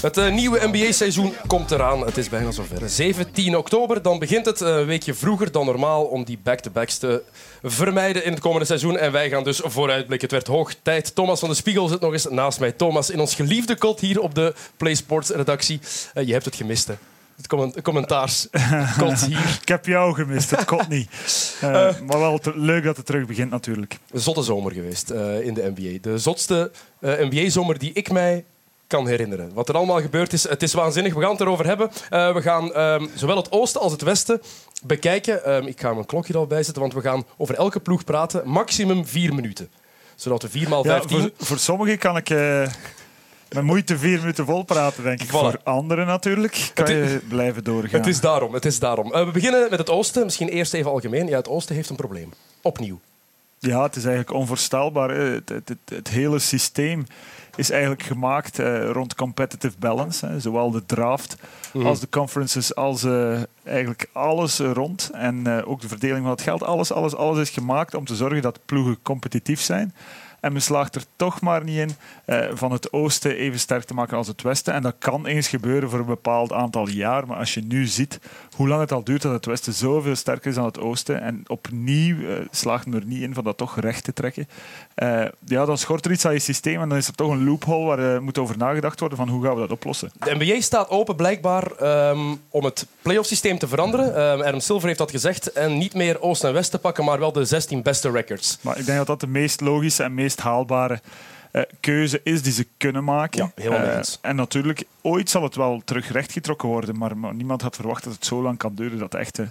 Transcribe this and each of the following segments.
Het eh, nieuwe NBA-seizoen komt eraan. Het is bijna zover. 17 oktober, dan begint het eh, een weekje vroeger dan normaal om die back-to-backs te vermijden in het komende seizoen. En wij gaan dus vooruitblikken. Het werd hoog tijd. Thomas van de Spiegel zit nog eens naast mij. Thomas, in ons geliefde kot hier op de PlaySports-redactie. Eh, je hebt het gemist, hè? Het comment commentaarskot hier. Ik heb jou gemist, het komt niet. Uh, maar wel te- leuk dat het terug begint natuurlijk. Een zotte zomer geweest eh, in de NBA. De zotste eh, NBA-zomer die ik mij kan herinneren. Wat er allemaal gebeurd is, het is waanzinnig. We gaan het erover hebben. Eh, we gaan ehm, zowel het oosten als het westen bekijken. Ehm, ik ga mijn klokje er al bij zetten, want we gaan over elke ploeg praten. Maximum vier minuten. Zodat we 4 maal Ja, 15... voor, voor sommigen kan ik eh, met moeite vier minuten vol praten, denk ik. Voilà. Voor anderen natuurlijk kan is- je blijven doorgaan. Het is daarom. Het is daarom. Eh, we beginnen met het oosten. Misschien eerst even algemeen. Ja, het oosten heeft een probleem. Opnieuw. Ja, het is eigenlijk onvoorstelbaar. het, het, het hele systeem is eigenlijk gemaakt eh, rond competitive balance. Hè. Zowel de draft Mhm. als de conferences, als eh, eigenlijk alles rond. En eh, ook de verdeling van het geld. Alles, alles, alles is gemaakt om te zorgen dat ploegen competitief zijn. En men slaagt er toch maar niet in van het oosten even sterk te maken als het westen. En dat kan eens gebeuren voor een bepaald aantal jaar. Maar als je nu ziet hoe lang het al duurt dat het westen zoveel sterker is dan het oosten. En opnieuw eh, slaagt men er niet in van dat toch recht te trekken. eh, ja, dan schort er iets aan je systeem. En dan is er toch een loophole waar eh, moet over nagedacht worden van hoe gaan we dat oplossen. De NBA staat open blijkbaar ehm, om het playoff systeem te veranderen. Ehm, Adam Silver heeft dat gezegd. En niet meer oost en west te pakken, maar wel de 16 beste records. Maar ik denk dat dat de meest logische en meest haalbare eh, keuze is die ze kunnen maken. Ja, helemaal mee Eh, eens. en natuurlijk, ooit zal het wel terug rechtgetrokken worden, maar, maar niemand had verwacht dat het zo lang kan duren. Dat echt, eh,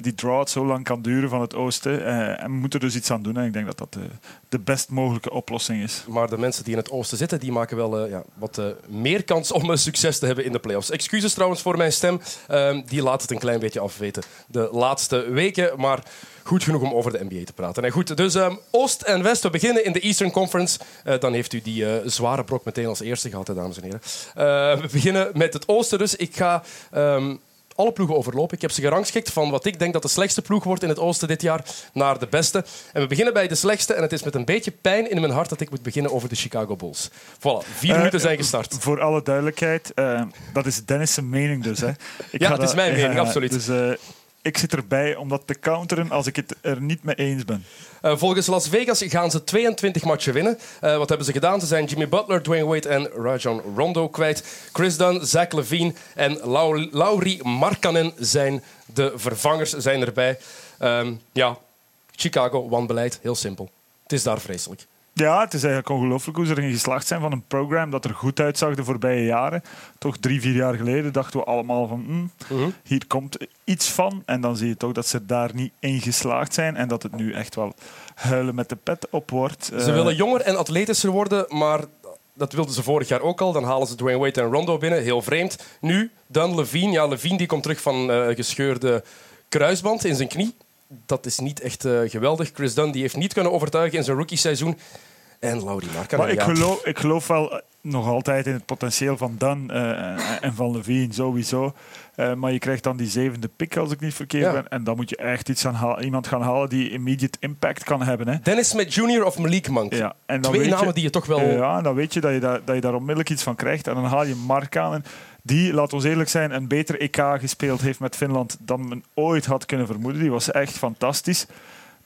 die drought zo lang kan duren van het oosten. Eh, en we moeten er dus iets aan doen. En ik denk dat dat de, de best mogelijke oplossing is. Maar de mensen die in het oosten zitten, die maken wel eh, ja, wat eh, meer kans om succes te hebben in de playoffs. Excuses trouwens voor mijn stem. Ehm, die laat het een klein beetje afweten de laatste weken. Maar goed genoeg om over de NBA te praten. En goed, dus ehm, Oost en West. We beginnen in de Eastern Conference. Eh, dan heeft u die eh, zware brok meteen als eerste gehad, dames en heren. Eh, we beginnen met het oosten. Dus ik ga... ehm, alle ploegen overlopen. Ik heb ze gerangschikt van wat ik denk dat de slechtste ploeg wordt in het oosten dit jaar naar de beste. En we beginnen bij de slechtste. En het is met een beetje pijn in mijn hart dat ik moet beginnen over de Chicago Bulls. Voilà, vier Eh, minuten zijn gestart. Voor alle duidelijkheid, eh, dat is Dennis' mening dus. Hè. Ik Ja, ga het is dat- mijn mening, absoluut. Dus eh, ik zit erbij om dat te counteren als ik het er niet mee eens ben. Eh, volgens Las Vegas gaan ze 22 matchen winnen. Eh, wat hebben ze gedaan? Ze zijn Jimmy Butler, Dwayne Wade en Rajon Rondo kwijt. Chris Dunn, Zach Levine en Lau- Lauri Markkanen zijn de vervangers zijn erbij. Ehm, ja, Chicago, wanbeleid, heel simpel. Het is daar vreselijk. Ja, het is eigenlijk ongelooflijk hoe ze erin geslaagd zijn van een program dat er goed uitzag de voorbije jaren. Toch drie, vier jaar geleden dachten we allemaal van hm, Mhm. hier komt iets van. En dan zie je toch dat ze daar niet in geslaagd zijn en dat het nu echt wel huilen met de pet op wordt. Ze Eh, willen jonger en atletischer worden, maar dat wilden ze vorig jaar ook al. Dan halen ze Dwayne Wade en Rondo binnen, heel vreemd. Nu, dan Levine. Ja, Levine die komt terug van eh gescheurde kruisband in zijn knie. Dat is niet echt eh, geweldig. Chris Dunn die heeft niet kunnen overtuigen in zijn rookie-seizoen. En Lauri Markkanen. Maar ik ja. geloof, ik geloof wel nog altijd in het potentieel van Dan eh, en van Levine sowieso. Eh, maar je krijgt dan die zevende pick als ik niet verkeerd Ja. ben. En dan moet je echt iets aan halen, iemand gaan halen die immediate impact kan hebben. Hè. Dennis Smith Jr. of Malik Monk. Ja, en dan Twee weet namen je, die je toch wel... Ja, en dan weet je dat je, daar, dat je daar onmiddellijk iets van krijgt. En dan haal je Mark aan. En die, laat ons eerlijk zijn, een beter EK gespeeld heeft met Finland dan men ooit had kunnen vermoeden. Die was echt fantastisch.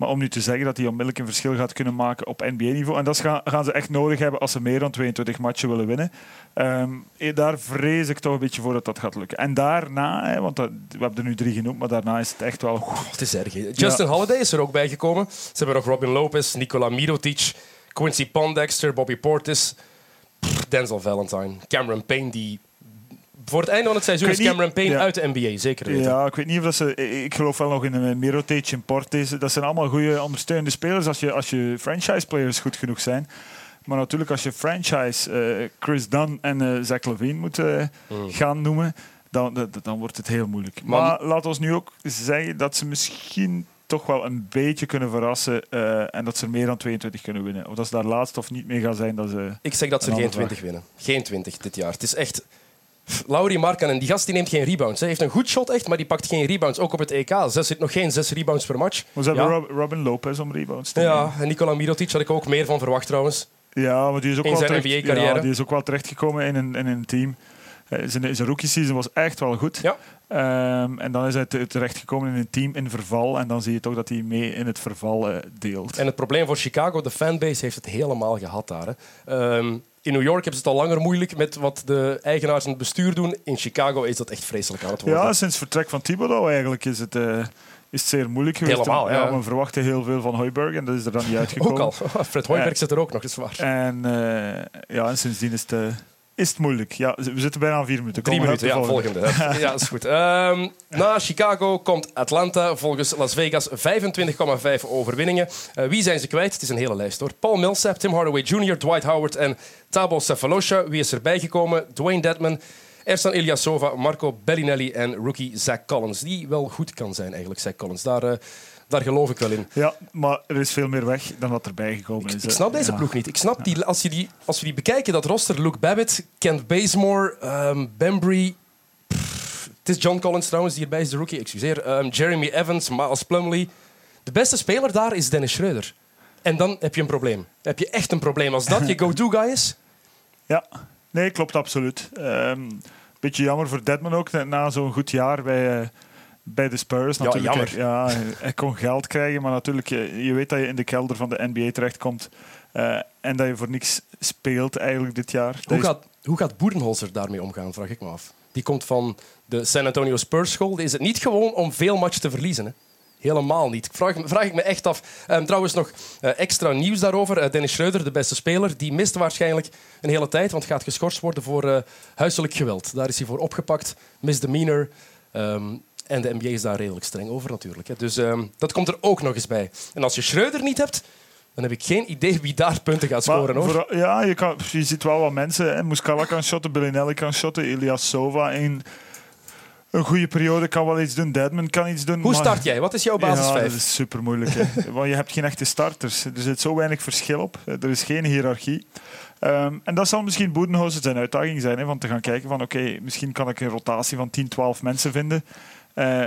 Maar om nu te zeggen dat hij onmiddellijk een verschil gaat kunnen maken op NBA-niveau. En dat gaan, gaan ze echt nodig hebben als ze meer dan 22 matchen willen winnen. Ehm, eh, daar vrees ik toch een beetje voor dat dat gaat lukken. En daarna, hè, want dat, we hebben er nu drie genoemd, maar daarna is het echt wel goed. Het is erg. hè. Justin Holiday is er ook bij gekomen. Ze hebben nog Robin Lopez, Nikola Mirotic, Quincy Pondexter, Bobby Portis, Denzel Valentine, Cameron Payne, die... Voor het einde van het seizoen is niet- Cameron Payne ja. uit de NBA, zeker weten. Ja, ik weet niet of dat ze. Ik geloof wel nog in een Mirotic en Portes. Dat zijn allemaal goede ondersteunende spelers als je, als je franchise players goed genoeg zijn. Maar natuurlijk, als je franchise eh, Chris Dunn en eh Zach Levine moet eh, gaan noemen, dan, dan, dan wordt het heel moeilijk. Maar- Maar, laat ons nu ook zeggen dat ze misschien toch wel een beetje kunnen verrassen en dat ze er meer dan 22 kunnen winnen. Of dat ze daar laatst of niet mee gaan zijn, dat ze... Ik zeg dat ze Een geen andere 20 winnen. Geen 20 dit jaar. Het is echt... Pff, Lauri Markkanen, die gast die neemt geen rebounds. Hij heeft een goed shot echt, maar die pakt geen rebounds. Ook op het EK. Zes zit nog geen zes rebounds per match. Ze hebben ja. Robin Lopez om rebounds te nemen. Ja, en Nikola Mirotic had ik ook meer van verwacht trouwens. Ja, maar die is ook In wel zijn terecht. Ja, die is ook wel terechtgekomen in een, in een team. Eh, Zijn, zijn rookie season was echt wel goed. Ja. Ehm, en dan is hij te- terechtgekomen in een team in verval. En dan zie je toch dat hij mee in het verval eh, deelt. En het probleem voor Chicago, de fanbase heeft het helemaal gehad daar. Hè. Ehm, in New York hebben ze het al langer moeilijk met wat de eigenaars en het bestuur doen. In Chicago is dat echt vreselijk aan het worden. Ja, sinds vertrek van Thibodeau eigenlijk is het, eh, is het zeer moeilijk geweest. Helemaal, ja. We verwachten heel veel van Hooiberg en dat is er dan niet uitgekomen. ook al. Fred Hoiberg Eh, zit er ook nog, is waar. En, eh, ja, en sindsdien is het, is het moeilijk. Ja, we zitten bijna aan vier minuten. Drie minuten, ja, de volgende. ja, is goed. Ehm, na Chicago komt Atlanta, volgens Las Vegas 25,5 overwinningen. Eh, wie zijn ze kwijt? Het is een hele lijst hoor. Paul Millsap, Tim Hardaway Jr., Dwight Howard en Thabo Cephalosha. Wie is erbij gekomen? Dwayne Dedman, Ersan Ilyasova, Marco Bellinelli en rookie Zach Collins. Die wel goed kan zijn eigenlijk, Zach Collins. Daar, eh, daar geloof ik wel in. Ja, maar er is veel meer weg dan wat erbij gekomen is. Ik snap deze Ja. ploeg niet. Ik snap die, als, je die, als we die bekijken, dat roster, Luke Babbitt, Kent Bazemore, ehm Bembry... pff, Het is John Collins trouwens, die erbij is, de rookie, excuseer. Ehm, Jeremy Evans, Miles Plumlee. De beste speler daar is Dennis Schreuder. En dan heb je een probleem. Dan heb je echt een probleem. Als dat je go-to-guy is... Ja, nee, klopt absoluut. Ehm beetje jammer voor Deadman ook, na- na zo'n goed jaar bij, eh, bij de Spurs. Ja, Natuurlijk, jammer. Hij, ja, hij kon geld krijgen, maar natuurlijk, je, je weet dat je in de kelder van de NBA terechtkomt eh, en dat je voor niks speelt eigenlijk dit jaar. Hoe gaat, hoe gaat Boerenholzer daarmee omgaan, vraag ik me af. Die komt van de San Antonio Spurs school. Is het niet gewoon om veel matchen te verliezen? Hè? Helemaal niet. Vraag, vraag ik me echt af. Ehm, trouwens, nog eh, extra nieuws daarover. Eh, Dennis Schreuder, de beste speler, die mist waarschijnlijk een hele tijd, want gaat geschorst worden voor eh, huiselijk geweld. Daar is hij voor opgepakt. Misdemeanor. Ehm, en de NBA is daar redelijk streng over natuurlijk. Hè. Dus ehm, dat komt er ook nog eens bij. En als je Schreuder niet hebt, dan heb ik geen idee wie daar punten gaat Maar scoren. Hoor. ja, je, kan, je ziet wel wat mensen. hè. Muscala kan shotten, Bellinelli kan shotten, Elias Sova in een goede periode kan wel iets doen, Deadman kan iets doen. Hoe maar- start jij? Wat is jouw basis Ja, 5? dat is super moeilijk. Want je hebt geen echte starters. Er zit zo weinig verschil op. Er is geen hiërarchie. Ehm, en dat zal misschien Boedenhozen zijn uitdaging zijn. Hè, van te gaan kijken van oké, misschien kan ik een rotatie van 10, 12 mensen vinden. Eh,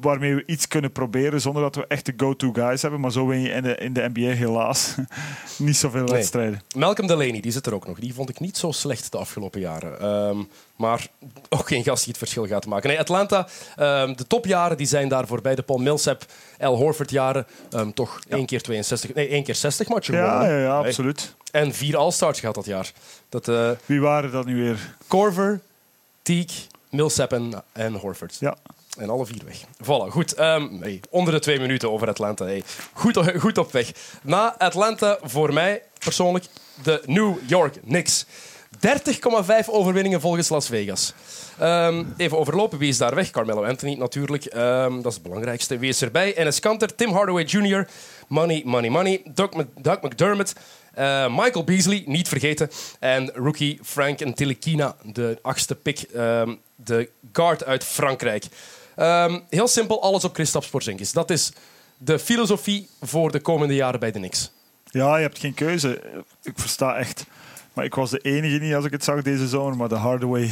waarmee we iets kunnen proberen zonder dat we echte go-to guys hebben. Maar zo win je in de, in de NBA helaas niet zoveel Nee. wedstrijden. Malcolm Delaney, die zit er ook nog. Die vond ik niet zo slecht de afgelopen jaren. Ehm, maar ook geen gast die het verschil gaat maken. Nee, Atlanta, ehm, de topjaren die zijn daar voorbij. De Paul Millsap, Al Horford jaren. ehm, toch één keer 62, nee, één keer 60 matchen Ja, ja, ja, absoluut. En vier All-Stars gehad dat jaar. Dat, eh, Wie waren dat nu weer? Corver, Teague, Millsap en, en Horford. Ja. En alle vier weg. Voilà, goed. Hey, onder de twee minuten over Atlanta. Hey. Goed, goed op weg. Na Atlanta, voor mij persoonlijk, de New York Knicks. 30,5 overwinningen volgens Las Vegas. Ehm, even overlopen, wie is daar weg? Carmelo Anthony natuurlijk, Ehm, dat is het belangrijkste. Wie is erbij? Enes Kanter, Tim Hardaway Jr., Money, Money, Money, Doug, Mc- Doug McDermott, eh, Michael Beasley, niet vergeten, en rookie Frank Ntilikina, de achtste pick, de guard uit Frankrijk. Ehm, heel simpel, alles op Kristaps Porzingis. Dat is de filosofie voor de komende jaren bij de Knicks. Ja, je hebt geen keuze. Ik versta echt. Maar ik was de enige niet als ik het zag deze zomer. Maar de Hardaway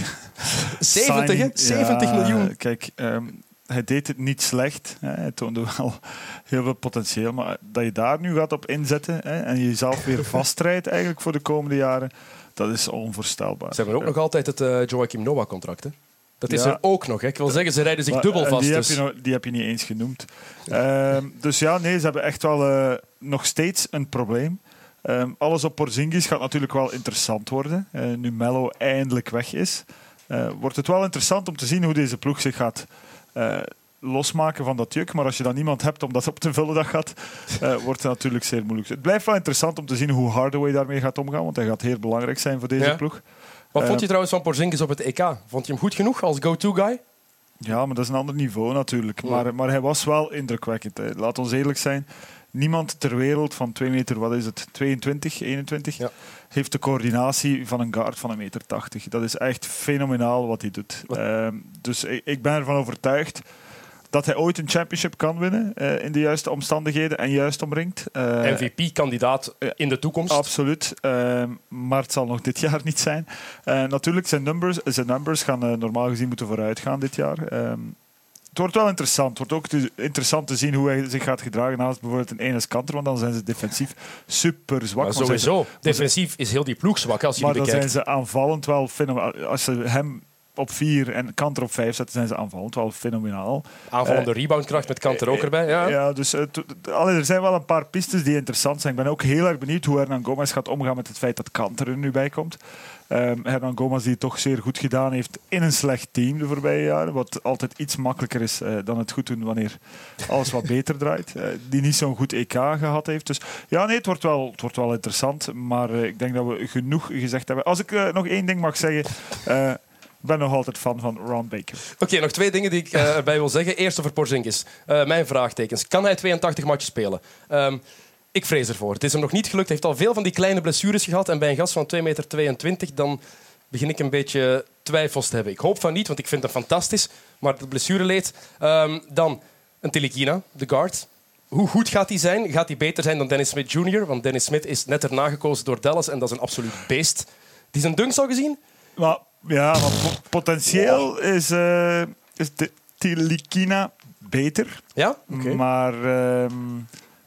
70, hè? signing, 70 ja, miljoen. Kijk, ehm, hij deed het niet slecht. Hè. Hij toonde wel heel veel potentieel. Maar dat je daar nu gaat op inzetten hè, en jezelf weer vastrijdt eigenlijk voor de komende jaren, dat is onvoorstelbaar. Ze hebben ook nog altijd het eh, Joachim Noah-contract. hè. Dat is Ja. er ook nog. Hè. Ik wil zeggen, ze rijden zich Maar, dubbel en vast. Die, dus. heb je nog, die heb je niet eens genoemd. Ehm, dus ja, nee, ze hebben echt wel eh, nog steeds een probleem. Ehm, alles op Porzingis gaat natuurlijk wel interessant worden. Eh, nu Mello eindelijk weg is, eh, wordt het wel interessant om te zien hoe deze ploeg zich gaat eh, losmaken van dat juk. Maar als je dan niemand hebt om dat op te vullen, dat gaat, eh, wordt het natuurlijk zeer moeilijk. Het blijft wel interessant om te zien hoe Hardaway daarmee gaat omgaan, want hij gaat heel belangrijk zijn voor deze Ja. ploeg. Wat Eh, vond je trouwens van Porzingis op het EK? Vond je hem goed genoeg als go-to-guy? Ja, maar dat is een ander niveau natuurlijk. Ja. Maar, maar hij was wel indrukwekkend. hè. Laat ons eerlijk zijn. Niemand ter wereld van 2 meter, wat is het, 22, 21, Ja. heeft de coördinatie van een guard van een meter 80. Dat is echt fenomenaal wat hij doet. Ehm, dus ik, ik ben ervan overtuigd. Dat hij ooit een championship kan winnen eh, in de juiste omstandigheden en juist omringt. Eh, MVP-kandidaat in de toekomst. Absoluut, Ehm, maar het zal nog dit jaar niet zijn. Eh, natuurlijk, zijn numbers, zijn numbers gaan eh, normaal gezien moeten vooruit gaan dit jaar. Ehm, het wordt wel interessant. Het wordt ook te- interessant te zien hoe hij zich gaat gedragen naast bijvoorbeeld een Enes Kanter, want dan zijn ze defensief super zwak. Maar sowieso, defensief is heel die ploeg zwak als je maar dan zijn ze aanvallend wel. Als ze hem op vier en Kanter op vijf zetten, zijn ze aanvallend wel fenomenaal. Aanvallende reboundkracht met Kanter ook erbij. Ja. Ja, dus eh, allee, er zijn wel een paar pistes die interessant zijn. Ik ben ook heel erg benieuwd hoe Hernan Gomez gaat omgaan met het feit dat Kanter er nu bij komt. Ehm Hernan Gomez die het toch zeer goed gedaan heeft in een slecht team de voorbije jaren. Wat altijd iets makkelijker is eh, dan het goed doen wanneer alles wat beter draait. Eh, die niet zo'n goed EK gehad heeft. Dus ja, nee, het wordt wel, het wordt wel interessant. Maar eh, ik denk dat we genoeg gezegd hebben. Als ik eh, nog één ding mag zeggen. Ik ben nog altijd fan van Ron Baker. Oké, nog twee dingen die ik eh, erbij wil zeggen. Eerst over Porzingis. Eh, mijn vraagtekens. Kan hij 82 matchen spelen? Ehm, ik vrees ervoor. Het is hem nog niet gelukt. Hij heeft al veel van die kleine blessures gehad. En bij een gast van 2,22 meter dan begin ik een beetje twijfels te hebben. Ik hoop van niet, want ik vind hem fantastisch. Maar het blessureleed. Ehm, dan een Telikina, de guard. Hoe goed gaat hij zijn? Gaat hij beter zijn dan Dennis Smith Jr.? Want Dennis Smith is net erna gekozen door Dallas en dat is een absoluut beest. Die zijn dunks al gezien? Maar ja, maar po- potentieel is, eh is de Tilikina beter, Ja? Oké. maar, ehm,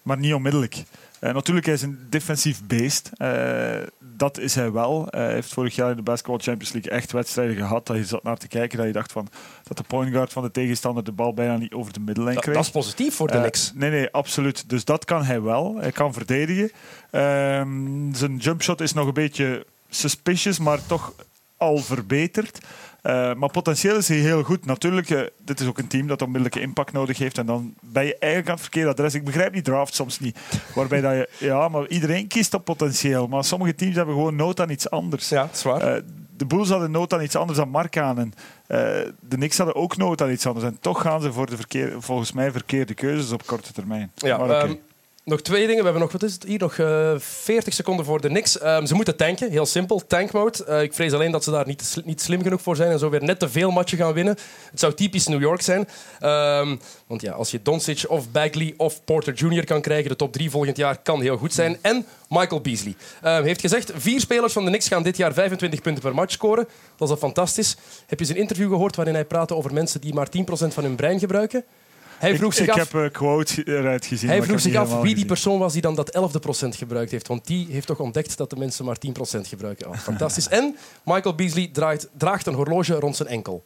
maar niet onmiddellijk. Eh, natuurlijk, hij is een defensief beest. Eh, dat is hij wel. Hij heeft vorig jaar in de Basketball Champions League echt wedstrijden gehad dat je zat naar te kijken dat je dacht van, dat de point guard van de tegenstander de bal bijna niet over de middellijn kreeg. dat is positief voor de Knicks. nee, nee, absoluut. Dus dat kan hij wel. Hij kan verdedigen. Ehm, zijn jumpshot is nog een beetje suspicious, maar toch al verbeterd. Eh, maar potentieel is hij heel goed. Natuurlijk, eh, dit is ook een team dat onmiddellijke impact nodig heeft. En dan ben je eigenlijk aan het verkeerde adres. Ik begrijp die draft soms niet. Waarbij dat je, ja, maar iedereen kiest op potentieel. Maar sommige teams hebben gewoon nood aan iets anders. Ja, dat is waar. Eh, de Bulls hadden nood aan iets anders dan Markkanen. Eh de Knicks hadden ook nood aan iets anders. En toch gaan ze voor de verkeer, volgens mij verkeerde keuzes op korte termijn. Ja, Maar ehm, nog twee dingen. We hebben nog, wat is het hier, nog eh 40 seconden voor de Knicks. Ehm, ze moeten tanken, heel simpel. Tank mode. Eh, ik vrees alleen dat ze daar niet, niet slim genoeg voor zijn en zo weer net te veel matchen gaan winnen. Het zou typisch New York zijn. Ehm, want ja, als je Doncic of Bagley of Porter Jr. kan krijgen, de top drie volgend jaar kan heel goed zijn. En Michael Beasley ehm, heeft gezegd, vier spelers van de Knicks gaan dit jaar 25 punten per match scoren. Dat is al fantastisch. Heb je zijn interview gehoord waarin hij praatte over mensen die maar 10% van hun brein gebruiken? Hij vroeg ik, zich ik af... heb een quote eruit gezien. Hij vroeg zich af wie die persoon was die dan dat 11 procent gebruikt heeft. Want die heeft toch ontdekt dat de mensen maar 10 procent gebruiken. Oh, fantastisch. En Michael Beasley draait, draagt een horloge rond zijn enkel.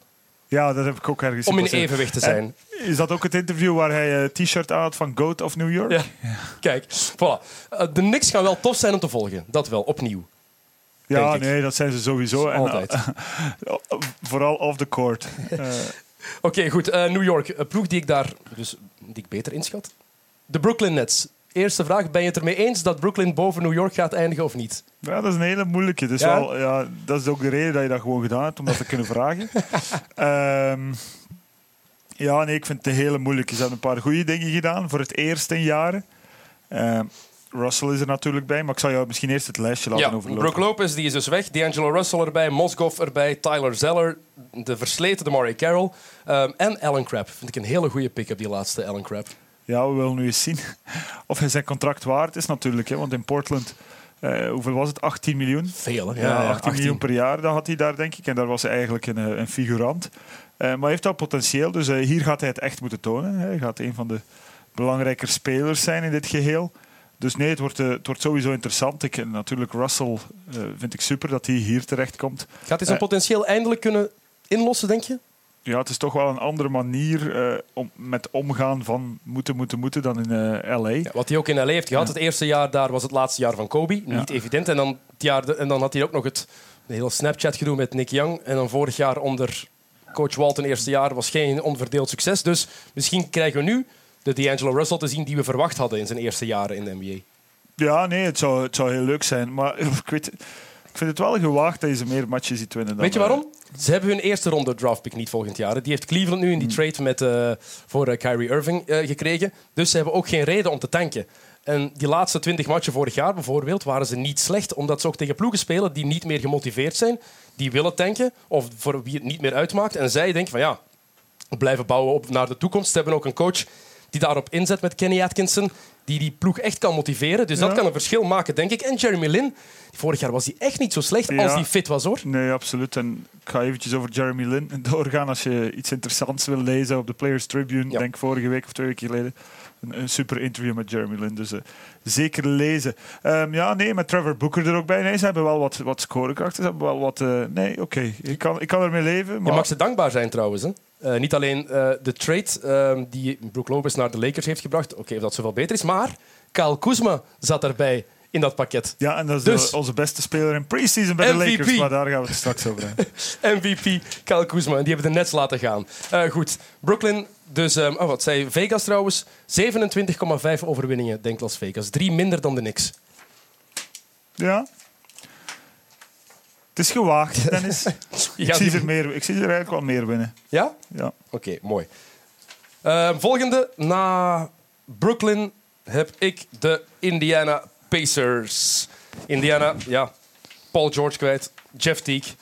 Ja, dat heb ik ook ergens Om in gezien. evenwicht te En zijn. Is dat ook het interview waar hij een t-shirt aan had van Goat of New York? Ja. Kijk, voilà. Eh, de Knicks gaan wel tof zijn om te volgen. Dat wel, opnieuw. Ja, nee, dat zijn ze sowieso. En, Altijd. eh, vooral off the court. Eh, Oké, goed. Eh, New York, een ploeg die ik daar dus, die ik beter inschat. De Brooklyn Nets. Eerste vraag, ben je het ermee eens dat Brooklyn boven New York gaat eindigen of niet? ja, dat is een hele moeilijke. Dus Ja? wel, ja, dat is ook de reden dat je dat gewoon gedaan hebt, om dat te kunnen vragen. Ehm, ja, nee, ik vind het een hele moeilijke. Ze hebben een paar goede dingen gedaan voor het eerst in jaren. Ehm, Russell is er natuurlijk bij, maar ik zal jou misschien eerst het lijstje laten Ja, overlopen. Brook Lopez die is dus weg. D'Angelo Russell erbij, Mosgoff erbij, Tyler Zeller, de versleten Murray Carroll ehm, en Alan Crabb. Vind ik een hele goede pick-up, die laatste Alan Crabb. Ja, we willen nu eens zien of hij zijn contract waard is natuurlijk. Hè, want in Portland, eh, hoeveel was het? 18 miljoen? Veel, hè? Ja, 18, miljoen per jaar dat had hij daar, denk ik. En daar was hij eigenlijk een, eh, een figurant. Eh, maar hij heeft wel potentieel, dus hier gaat hij het echt moeten tonen. Hij gaat een van de belangrijker spelers zijn in dit geheel. Dus nee, het wordt, eh, het wordt sowieso interessant. Ik, en natuurlijk, Russell eh, vind ik super dat hij hier terecht komt. Gaat hij zijn Eh. potentieel eindelijk kunnen inlossen, denk je? Ja, het is toch wel een andere manier eh, om, met omgaan van moeten, moeten, moeten dan in eh, LA. Ja, wat hij ook in LA heeft gehad. Ja. Het eerste jaar daar was het laatste jaar van Kobe. Niet evident. En dan, het jaar, en dan had hij ook nog het hele Snapchat gedoe met Nick Young. En dan vorig jaar onder coach Walton eerste jaar was geen onverdeeld succes. Dus misschien krijgen we nu de D'Angelo Russell te zien die we verwacht hadden in zijn eerste jaren in de NBA. Ja, nee, het zou, het zou heel leuk zijn. Maar ik, weet, ik vind het wel gewaagd dat je ze meer matches ziet winnen. Dan, Weet je eh, waarom? Ze hebben hun eerste ronde draftpick niet volgend jaar. Die heeft Cleveland nu in die trade met, eh, voor eh, Kyrie Irving gekregen. Dus ze hebben ook geen reden om te tanken. En die laatste 20 matchen vorig jaar bijvoorbeeld waren ze niet slecht, omdat ze ook tegen ploegen spelen die niet meer gemotiveerd zijn, die willen tanken of voor wie het niet meer uitmaakt. En zij denken van ja, blijven bouwen op naar de toekomst. Ze hebben ook een coach die daarop inzet met Kenny Atkinson, die die ploeg echt kan motiveren. Dus dat kan een verschil maken, denk ik. En Jeremy Lin, vorig jaar was hij echt niet zo slecht Ja. als hij fit was, hoor. Nee, absoluut. En ik ga eventjes over Jeremy Lin doorgaan. Als je iets interessants wil lezen op de Players Tribune, denk vorige week of twee weken geleden. Een, een super interview met Jeremy Lin. Dus eh, zeker lezen. Ehm, ja, nee, met Trevor Booker er ook bij. Nee, ze hebben wel wat, wat scorekrachten. Ze hebben wel wat... eh, nee, oké. Ik, kan, ik kan ermee leven. Je Maar mag ze dankbaar zijn trouwens. Hè? Eh, niet alleen de trade ehm, die Brook Lopez naar de Lakers heeft gebracht. Oké, of dat zoveel beter is. Maar Kyle Kuzma zat daarbij in dat pakket. ja, en dat is Dus- onze beste speler in preseason bij de. Lakers. Maar daar gaan we het straks over hebben. MVP Kyle Kuzma. En die hebben de Nets laten gaan. Eh, goed, Brooklyn. Dus, ehm, oh, wat zei Vegas trouwens? 27,5 overwinningen, denkt Las Vegas. Drie minder dan de Knicks. Ja. Het is gewaagd, Dennis. Ik, zie er meer, ik zie er eigenlijk wel meer winnen. Ja? Ja. Oké, mooi. Ehm, volgende, na Brooklyn heb ik de Indiana Pacers. Indiana, ja, Paul George kwijt, Jeff Teague,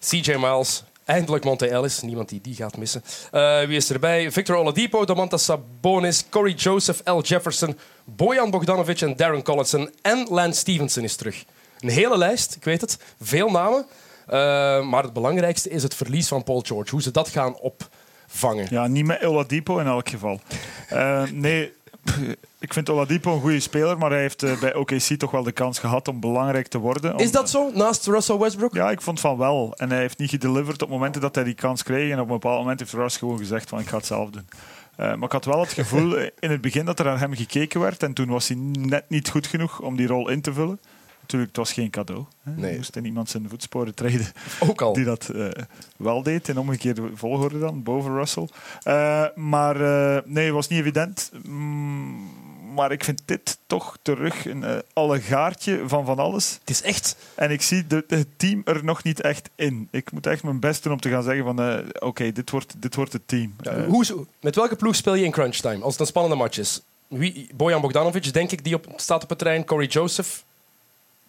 CJ Miles, eindelijk Monte Ellis, niemand die die gaat missen. Eh, wie is erbij? Victor Oladipo, Domantas Sabonis, Corey Joseph, L. Jefferson, Bojan Bogdanovic en Darren Collison. En Lance Stevenson is terug. Een hele lijst, ik weet het, veel namen. Eh, maar het belangrijkste is het verlies van Paul George. Hoe ze dat gaan opvangen. Ja, niet met Oladipo in elk geval. Eh, nee, ik vind Oladipo een goede speler, maar hij heeft eh, bij OKC toch wel de kans gehad om belangrijk te worden. Is dat zo, naast Russell Westbrook? Ja, ik vond van wel. En hij heeft niet gedeliverd op momenten dat hij die kans kreeg. En op een bepaald moment heeft Russ gewoon gezegd van ik ga het zelf doen. Eh, maar ik had wel het gevoel in het begin dat er naar hem gekeken werd. En toen was hij net niet goed genoeg om die rol in te vullen. Natuurlijk, het was geen cadeau. Hè. Nee. Je moest in iemand zijn voetsporen treden Ook al. die dat eh, wel deed. In omgekeerde volgorde dan, boven Russell. Eh, maar eh, nee, het was niet evident. Mm, maar ik vind dit toch terug een uh, allegaartje van van alles. Het is echt... En ik zie de, het team er nog niet echt in. Ik moet echt mijn best doen om te gaan zeggen van... Oké, dit, wordt, dit wordt het team. Ja, hoe, met welke ploeg speel je in crunch time? Als het een spannende match is. Wie, Bojan Bogdanovic, denk ik, die op, staat op het terrein. Corey Joseph.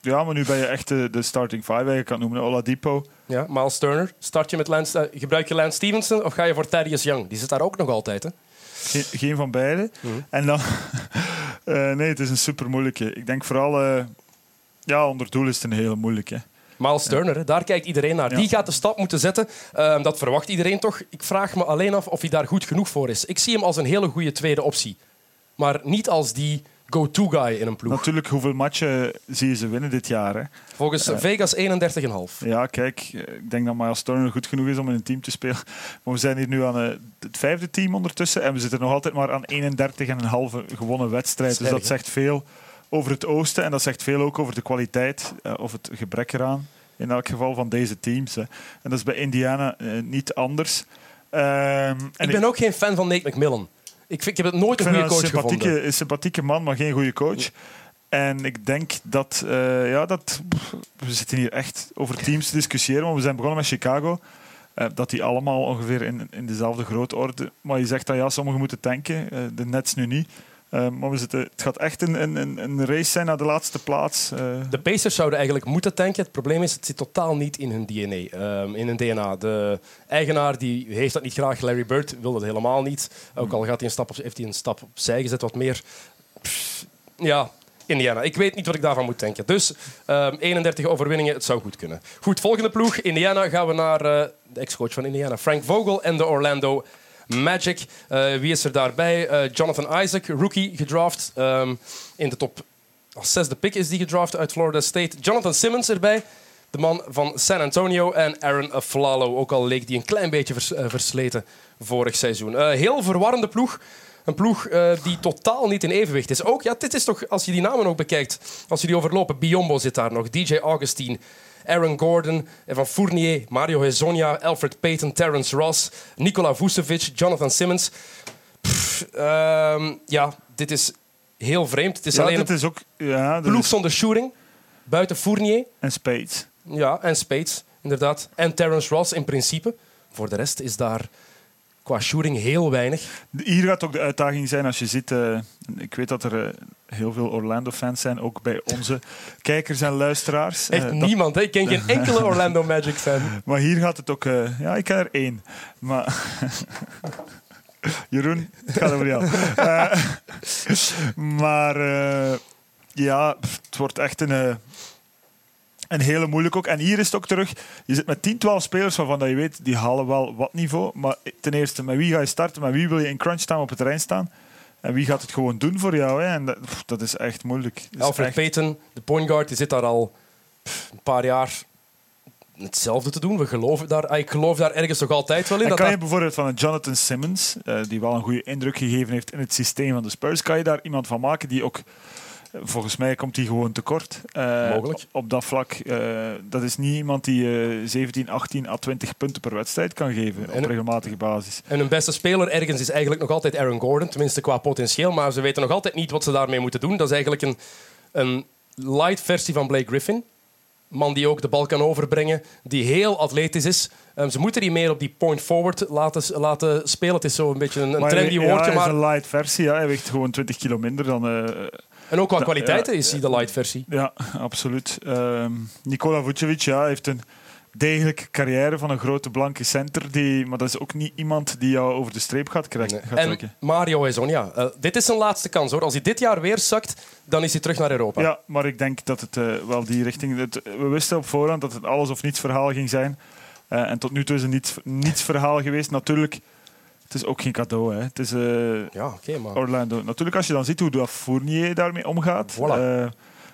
Ja, maar nu ben je echt de, de starting five, eigenlijk kan noemen. Oladipo. Ja, Miles Turner. Start je met Lance, eh, gebruik je Lance Stevenson of ga je voor Thaddeus Young? Die zit daar ook nog altijd. Hè? Geen, geen van beide. Mhm. En dan... eh, nee, het is een super moeilijke. Ik denk vooral... eh, ja, onder doel is het een hele moeilijke. Miles Turner, daar kijkt iedereen naar. Ja. Die gaat de stap moeten zetten. Ehm, dat verwacht iedereen toch. Ik vraag me alleen af of hij daar goed genoeg voor is. Ik zie hem als een hele goede tweede optie. Maar niet als die go-to guy in een ploeg. Natuurlijk, hoeveel matchen zie je ze winnen dit jaar? Hè? Volgens Vegas 31,5. Ja, kijk, eh, ik denk dat Miles Turner goed genoeg is om in een team te spelen. Maar we zijn hier nu aan eh, het vijfde team ondertussen. En we zitten nog altijd maar aan 31,5 gewonnen wedstrijden. Dus Dat zegt veel over het oosten. En dat zegt veel ook over de kwaliteit, eh, of het gebrek eraan, in elk geval van deze teams. Hè. En dat is bij Indiana eh, niet anders. Ehm, en Ik ben ook geen fan van Nate McMillan. Ik, vind, ik heb het nooit ik een goede coach een sympathieke, gevonden. een sympathieke man, maar geen goede coach. En ik denk dat, eh, ja, dat we zitten hier echt over teams te discussiëren, maar we zijn begonnen met Chicago. eh, dat die allemaal ongeveer in, in dezelfde grootorde. Maar je zegt dat ja, sommigen moeten tanken, eh, de Nets nu niet. Eh, maar we zitten, het gaat echt een, een, race zijn naar de laatste plaats. eh. De Pacers zouden eigenlijk moeten tanken. Het probleem is, het zit totaal niet in hun DNA. ehm, in hun DNA. De eigenaar die heeft dat niet graag. Larry Bird wil dat helemaal niet. Ook al gaat hij een stap op, heeft hij een stap opzij gezet, wat meer. Ja, Indiana. Ik weet niet wat ik daarvan moet denken. Dus ehm, 31 overwinningen, het zou goed kunnen. Goed, volgende ploeg. Indiana gaan we naar eh, de ex-coach van Indiana, Frank Vogel en de Orlando Magic. Eh, wie is er daarbij? Eh, Jonathan Isaac, rookie, gedraft ehm, in de top zesde pick is die gedraft uit Florida State. Jonathan Simmons erbij, de man van San Antonio. En Aaron Aflalo, ook al leek die een klein beetje eh, versleten vorig seizoen. Heel verwarrende ploeg. Een ploeg die totaal niet in evenwicht is. Ook, ja, dit is toch, als je die namen ook bekijkt, als je die overlopen. Biombo zit daar nog, DJ Augustine, Aaron Gordon, Evan Fournier, Mario Hezonja, Alfred Payton, Terrence Ross, Nikola Vucevic, Jonathan Simmons. Pff, ehm, ja, dit is heel vreemd. Het is ja, alleen dit een is ook... Ja, ploeg is- zonder shooting. Buiten Fournier en Spades. ja, en Spades, inderdaad. En Terrence Ross in principe. Voor de rest is daar Qua shooting heel weinig. Hier gaat ook de uitdaging zijn als je ziet. eh, ik weet dat er eh, heel veel Orlando-fans zijn, ook bij onze kijkers en luisteraars. Echt Eh, dat- niemand. Hè? Ik ken geen enkele Orlando Magic fan. maar hier gaat het ook. ja, ik ken er één. Maar. Jeroen, het gaat over jou. Maar ja, het wordt echt een, een hele moeilijk ook. En hier is het ook terug. Je zit met 10, 12 spelers waarvan dat je weet, die halen wel wat niveau. Maar ten eerste, met wie ga je starten? Met wie wil je in crunch staan op het terrein staan? En wie gaat het gewoon doen voor jou? Hè? En dat, pff, dat is echt moeilijk. Is Alfred echt- Payton, de point guard, die zit daar al pff, een paar jaar hetzelfde te doen. We geloven daar, ik geloof daar ergens nog altijd wel in. En Dat kan je bijvoorbeeld van een Jonathan Simmons, eh, die wel een goede indruk gegeven heeft in het systeem van de Spurs, kan je daar iemand van maken die ook, volgens mij komt hij gewoon tekort. eh, Mogelijk. Op dat vlak. eh, dat is niet iemand die eh 17, 18 à 20 punten per wedstrijd kan geven En- op regelmatige basis. En hun beste speler ergens is eigenlijk nog altijd Aaron Gordon, tenminste qua potentieel. Maar ze weten nog altijd niet wat ze daarmee moeten doen. Dat is eigenlijk een, een light versie van Blake Griffin. Man die ook de bal kan overbrengen, die heel atletisch is. Ehm, ze moeten die meer op die point forward laten, laten spelen. Het is zo een beetje een, een Maar trendy ja, woordje. hij is Maar, een light versie. Ja. Hij weegt gewoon 20 kilo minder dan... en ook qua kwaliteiten is hij de light versie. Ja, absoluut. Ehm Nikola Vucevic ja, heeft een degelijke carrière van een grote blanke center. Die, maar dat is ook niet iemand die jou over de streep gaat, krijgen, gaat En trekken. Mario Hezonja. eh dit is zijn laatste kans hoor. Als hij dit jaar weer zakt, dan is hij terug naar Europa. Ja, maar ik denk dat het eh, wel die richting... Het, we wisten op voorhand dat het alles of niets verhaal ging zijn. Eh, en tot nu toe is het niets, niets verhaal geweest. Natuurlijk, is ook geen cadeau. Hè. Het is eh, Ja, maar... Orlando. Natuurlijk, als je dan ziet hoe dat Fournier daarmee omgaat... Voilà. eh,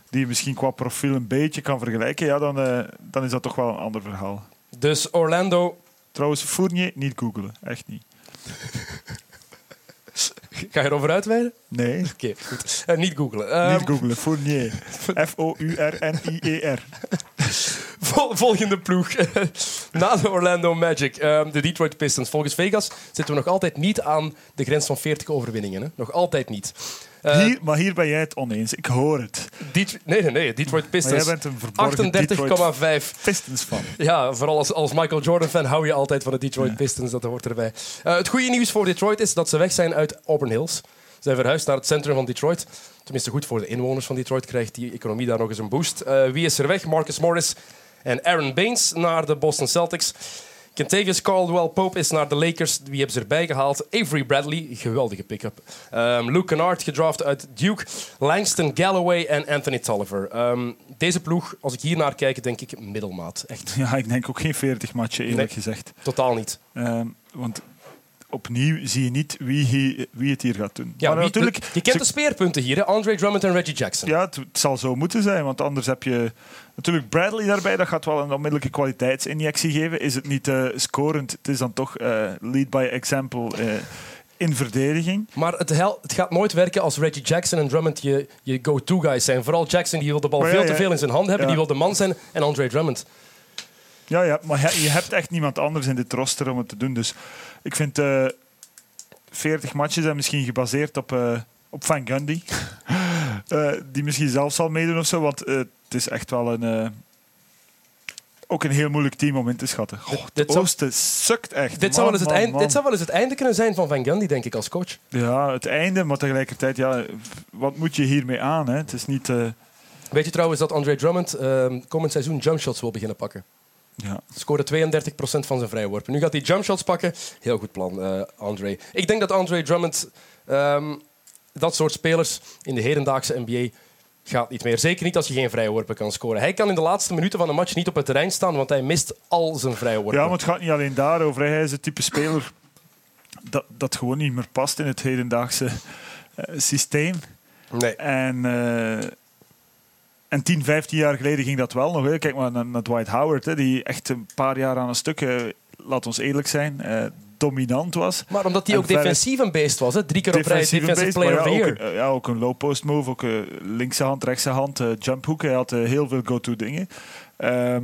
die je misschien qua profiel een beetje kan vergelijken, ja, dan, eh, dan is dat toch wel een ander verhaal. Dus Orlando, Trouwens, Fournier niet googelen. Echt niet. ga je erover uitweiden? Nee, Oké, goed. Niet googlen. Ehm, niet googelen. Fournier. F-O-U-R-N-I-E-R. vol- volgende ploeg. Na de Orlando Magic. Ehm, de Detroit Pistons. Volgens Vegas zitten we nog altijd niet aan de grens van 40 overwinningen. Hè? Nog altijd niet. Eh, Hier, maar hier ben jij het oneens. Ik hoor het. Det- nee, nee, nee. Detroit Maar Pistons. jij bent een verborgen Detroit 38,5. Pistons fan. Ja, vooral als, als Michael Jordan-fan hou je altijd van de Detroit Pistons. Dat hoort erbij. Eh, het goede nieuws voor Detroit is dat ze weg zijn uit Auburn Hills. Ze zijn verhuisd naar het centrum van Detroit. Tenminste, goed voor de inwoners van Detroit krijgt die economie daar nog eens een boost. Eh, wie is er weg? Marcus Morris en Aaron Baines naar de Boston Celtics. Kentavious Caldwell Pope is naar de Lakers. Wie hebben ze erbij gehaald? Avery Bradley, geweldige pick-up. Ehm, Luke Kennard, gedraft uit Duke. Langston Galloway en Anthony Tolliver. Ehm, deze ploeg, als ik hier naar kijk, denk ik middelmaat. Echt Ja, ik denk ook geen 40 matchen, eerlijk Nee. gezegd. totaal niet. Ehm, want opnieuw zie je niet wie, wie het hier gaat doen. Ja, maar wie- natuurlijk, je kent de speerpunten hier, hè? Andre Drummond en Reggie Jackson. ja, het, het zal zo moeten zijn, want anders heb je natuurlijk Bradley daarbij. Dat gaat wel een onmiddellijke kwaliteitsinjectie geven. Is het niet eh, scorend? Het is dan toch eh, lead by example eh, in verdediging. Maar het, hel- het gaat nooit werken als Reggie Jackson en Drummond je, je go-to guys zijn. Vooral Jackson die wil de bal ja, veel te veel in zijn hand hebben. Die wil de man zijn. En Andre Drummond. Ja, ja, maar je hebt echt niemand anders in dit roster om het te doen. Dus ik vind eh 40 matches zijn misschien gebaseerd op, eh, op Van Gundy. Eh, die misschien zelf zal meedoen of zo. Want eh, het is echt wel een... eh, ook een heel moeilijk team om in te schatten. Goh, dit het zou- oosten sukt echt. Dit zou, wel eens het Man, man, eind, man. dit zou wel eens het einde kunnen zijn van Van Gundy, denk ik, als coach. Ja, het einde, maar tegelijkertijd, ja, wat moet je hiermee aan? Hè? Het is niet... eh, Weet je trouwens dat Andre Drummond ehm, komend seizoen jumpshots wil beginnen pakken? Ja. Scoorde 32% van zijn vrijworpen. Nu gaat hij jumpshots pakken. Heel goed plan, eh, Andre. Ik denk dat Andre Drummond ehm, dat soort spelers in de hedendaagse NBA gaat niet meer. Zeker niet als je geen vrijworpen kan scoren. Hij kan in de laatste minuten van een match niet op het terrein staan, want hij mist al zijn vrijworpen. Ja, maar het gaat niet alleen daarover. Hij is het type speler dat, dat gewoon niet meer past in het hedendaagse eh, systeem. Nee. En, eh, en 10, 15 jaar geleden ging dat wel nog. Hè. Kijk maar naar, naar Dwight Howard, hè, die echt een paar jaar aan een stuk, eh, laat ons eerlijk zijn, eh, dominant was. Maar omdat hij ook defensief een beest was. Hè? Drie keer op rij defensive beest, player ja, ook, een- ja, ook een low post move, ook een linkse hand, rechtse hand, eh, jump hoek. Hij had eh, heel veel go-to dingen. Ehm,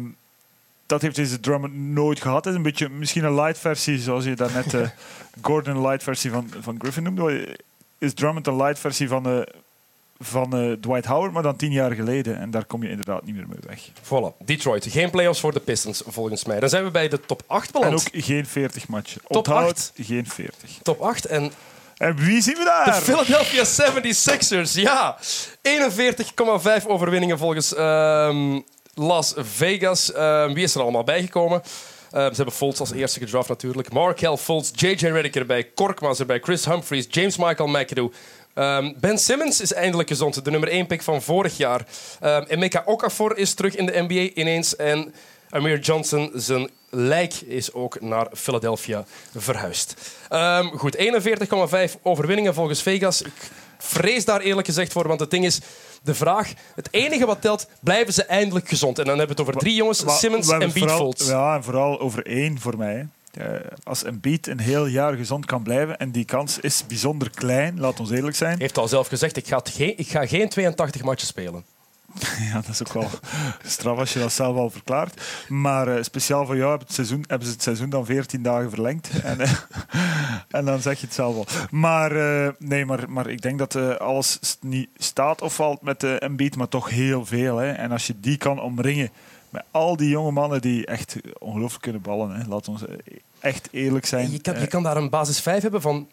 dat heeft deze Drummond nooit gehad. Het is een beetje misschien een light versie, zoals je daarnet eh Gordon light versie van, van Griffin noemde. Is Drummond een light versie van, eh, van eh, Dwight Howard, maar dan tien jaar geleden. En daar kom je inderdaad niet meer mee weg. Voilà, Detroit. Geen playoffs voor de Pistons, volgens mij. Dan zijn we bij de top 8 En beland. ook geen 40 matchen. Top Onthoud, acht. geen 40. Top 8 en En wie zien we de daar? Philadelphia 76ers. Ja, 41,5 overwinningen volgens ehm, Las Vegas. Ehm, wie is er allemaal bijgekomen? Ehm, ze hebben Fultz als eerste gedraft natuurlijk. Markel Fultz, J.J. Redick erbij, Korkmaz erbij, Chris Humphries, James Michael McAdoo. Ehm, ben Simmons is eindelijk gezond, de nummer 1 pick van vorig jaar. Ehm Emeka Okafor is terug in de NBA ineens. En Amir Johnson, zijn lijk, is ook naar Philadelphia verhuisd. Ehm, goed, 41,5 overwinningen volgens Vegas. Ik vrees daar eerlijk gezegd voor, want het ding is... De vraag, het enige wat telt, blijven ze eindelijk gezond? En dan hebben we het over drie jongens, Simmons en hebben Beat vooral- Fultz. Ja, en vooral over één voor mij. Eh, als een beat een heel jaar gezond kan blijven, en die kans is bijzonder klein, laat ons eerlijk zijn. heeft al zelf gezegd, ik ga, geen, ik ga geen 82 matchen spelen. Ja, dat is ook wel straf als je dat zelf al verklaart. Maar eh, speciaal voor jou hebben, het seizoen, hebben ze het seizoen dan 14 dagen verlengd. En, eh, en dan zeg je het zelf al. Maar, nee, maar, maar ik denk dat alles niet staat of valt met de Embiid, maar toch heel veel. Hè. En als je die kan omringen met al die jonge mannen die echt ongelooflijk kunnen ballen. Hè. Laat ons eh, echt eerlijk zijn. Je kan, je Eh, kan daar een basis 5 hebben van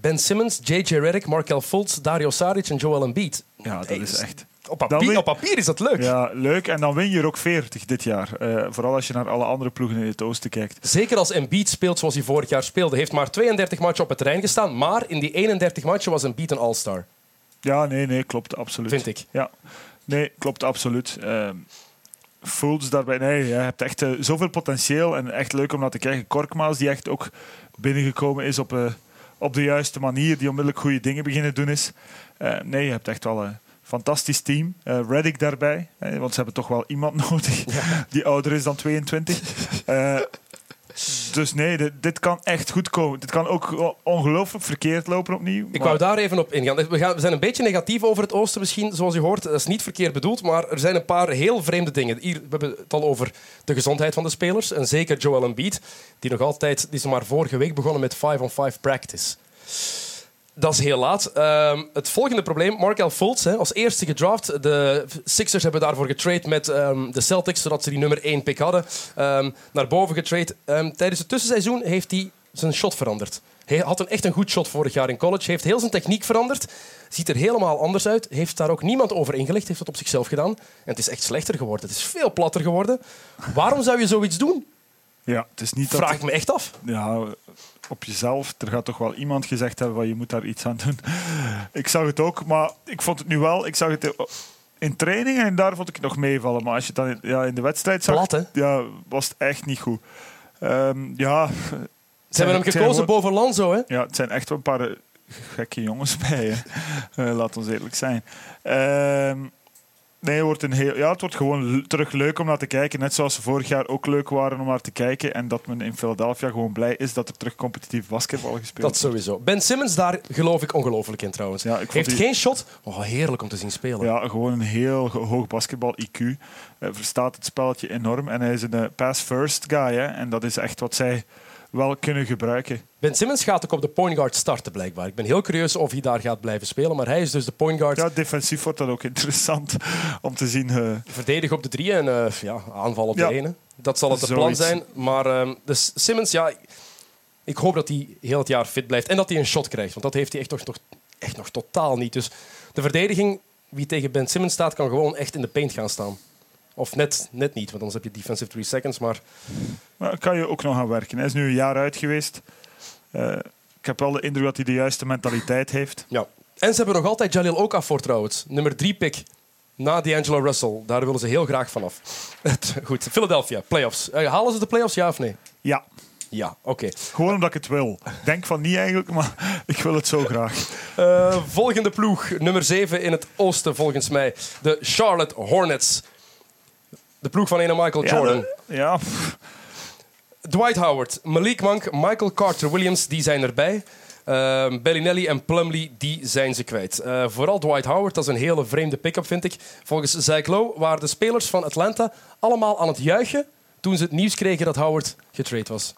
Ben Simmons, J.J. Redick, Markel Fultz, Dario Saric en Joel Embiid. ja, dat is dus echt... Op papier, op papier is dat leuk. Ja, leuk. En dan win je er ook 40 dit jaar. Eh, vooral als je naar alle andere ploegen in het oosten kijkt. Zeker als Embiid speelt zoals hij vorig jaar speelde. Hij heeft maar 32 matchen op het terrein gestaan, maar in die 31 matchen was Embiid een all-star. Ja, nee, nee, klopt absoluut. Vind ik. Ja, nee, klopt absoluut. Ehm Fultz daarbij, nee, je hebt echt eh, zoveel potentieel en echt leuk om naar te kijken. Korkmaas, die echt ook binnengekomen is op, eh, op de juiste manier, die onmiddellijk goede dingen beginnen doen is. Eh, nee, je hebt echt wel een fantastisch team. Reddick daarbij, want ze hebben toch wel iemand nodig die ouder is dan 22. Dus nee, dit, dit kan echt goed komen. Dit kan ook ongelooflijk verkeerd lopen opnieuw. Ik wou daar even op ingaan. We, gaan, we zijn een beetje negatief over het oosten misschien, zoals u hoort. Dat is niet verkeerd bedoeld, maar er zijn een paar heel vreemde dingen. Hier, we hebben het al over de gezondheid van de spelers. En zeker Joel Embiid, die nog altijd... Die is maar vorige week begonnen met 5-on-5 practice. Dat is heel laat. Ehm, het volgende probleem, Markel Fultz, hè, als eerste gedraft. De Sixers hebben daarvoor getrade met ehm, de Celtics, zodat ze die nummer 1 pick hadden. Ehm, naar boven getrade. Tijdens het tussenseizoen heeft hij zijn shot veranderd. Hij had een, echt een goed shot vorig jaar in college. Heeft heel zijn techniek veranderd. Ziet er helemaal anders uit. Heeft daar ook niemand over ingelicht. Heeft dat op zichzelf gedaan. En het is echt slechter geworden. Het is veel platter geworden. Waarom zou je zoiets doen? Ja, het is niet dat... Vraag ik me echt af. ja, op jezelf. Er gaat toch wel iemand gezegd hebben van je moet daar iets aan doen. Ik zag het ook, maar ik vond het nu wel. Ik zag het in trainingen en daar vond ik het nog meevallen. Maar als je het dan in, ja, in de wedstrijd zag, Plat, ja, was het echt niet goed. Ehm, ja, Ze hebben hem gekozen gewoon- boven Lanzo. Hè? Ja, het zijn echt wel een paar eh, gekke jongens bij. Hè. Eh, laat ons eerlijk zijn. Ehm, nee, het wordt, een heel, ja, het wordt gewoon terug leuk om naar te kijken. Net zoals ze vorig jaar ook leuk waren om naar te kijken. En dat men in Philadelphia gewoon blij is dat er terug competitief basketbal gespeeld Dat sowieso. Ben Simmons, daar geloof ik ongelooflijk in trouwens. Ja, Heeft die- geen shot. Oh, heerlijk om te zien spelen. Ja, gewoon een heel hoog basketbal-IQ. Eh, verstaat het spelletje enorm. En hij is een eh, pass-first guy. Hè. En dat is echt wat zij wel kunnen gebruiken. Ben Simmons gaat ook op de point guard starten blijkbaar. Ik ben heel curieus of hij daar gaat blijven spelen. Maar hij is dus de point guard. Ja, defensief wordt dat ook interessant om te zien. eh, Verdedig op de drie en eh, ja, aanval op Ja. de ene. Dat zal het de plan Zoiets. zijn. Maar ehm, dus Simmons, ja, ik- ik hoop dat hij heel het jaar fit blijft. En dat hij een shot krijgt. Want dat heeft hij echt nog, nog, echt nog totaal niet. Dus de verdediging, wie tegen Ben Simmons staat, kan gewoon echt in de paint gaan staan. Of net, net niet, want anders heb je defensive three seconds. Maar Maar kan je ook nog aan werken. Hij is nu een jaar uit geweest. Eh, ik heb wel de indruk dat hij de juiste mentaliteit heeft. Ja. En ze hebben nog altijd Jalil Okafor trouwens. Nummer drie pick na D'Angelo Russell. Daar willen ze heel graag vanaf. Goed, Philadelphia, playoffs. Eh, halen ze de playoffs, ja of nee? Ja, Ja, oké. gewoon omdat ik het wil. Ik denk van niet eigenlijk, maar ik wil het zo graag. Eh, volgende ploeg, nummer 7 in het oosten volgens mij. De Charlotte Hornets. De ploeg van ene Michael Jordan. ja, Dwight Howard, Malik Monk, Michael Carter-Williams, die zijn erbij. Ehm Bellinelli en Plumlee, die zijn ze kwijt. Eh, vooral Dwight Howard, dat is een hele vreemde pick-up, vind ik. Volgens Zach Lowe waren de spelers van Atlanta allemaal aan het juichen toen ze het nieuws kregen dat Howard getrade was.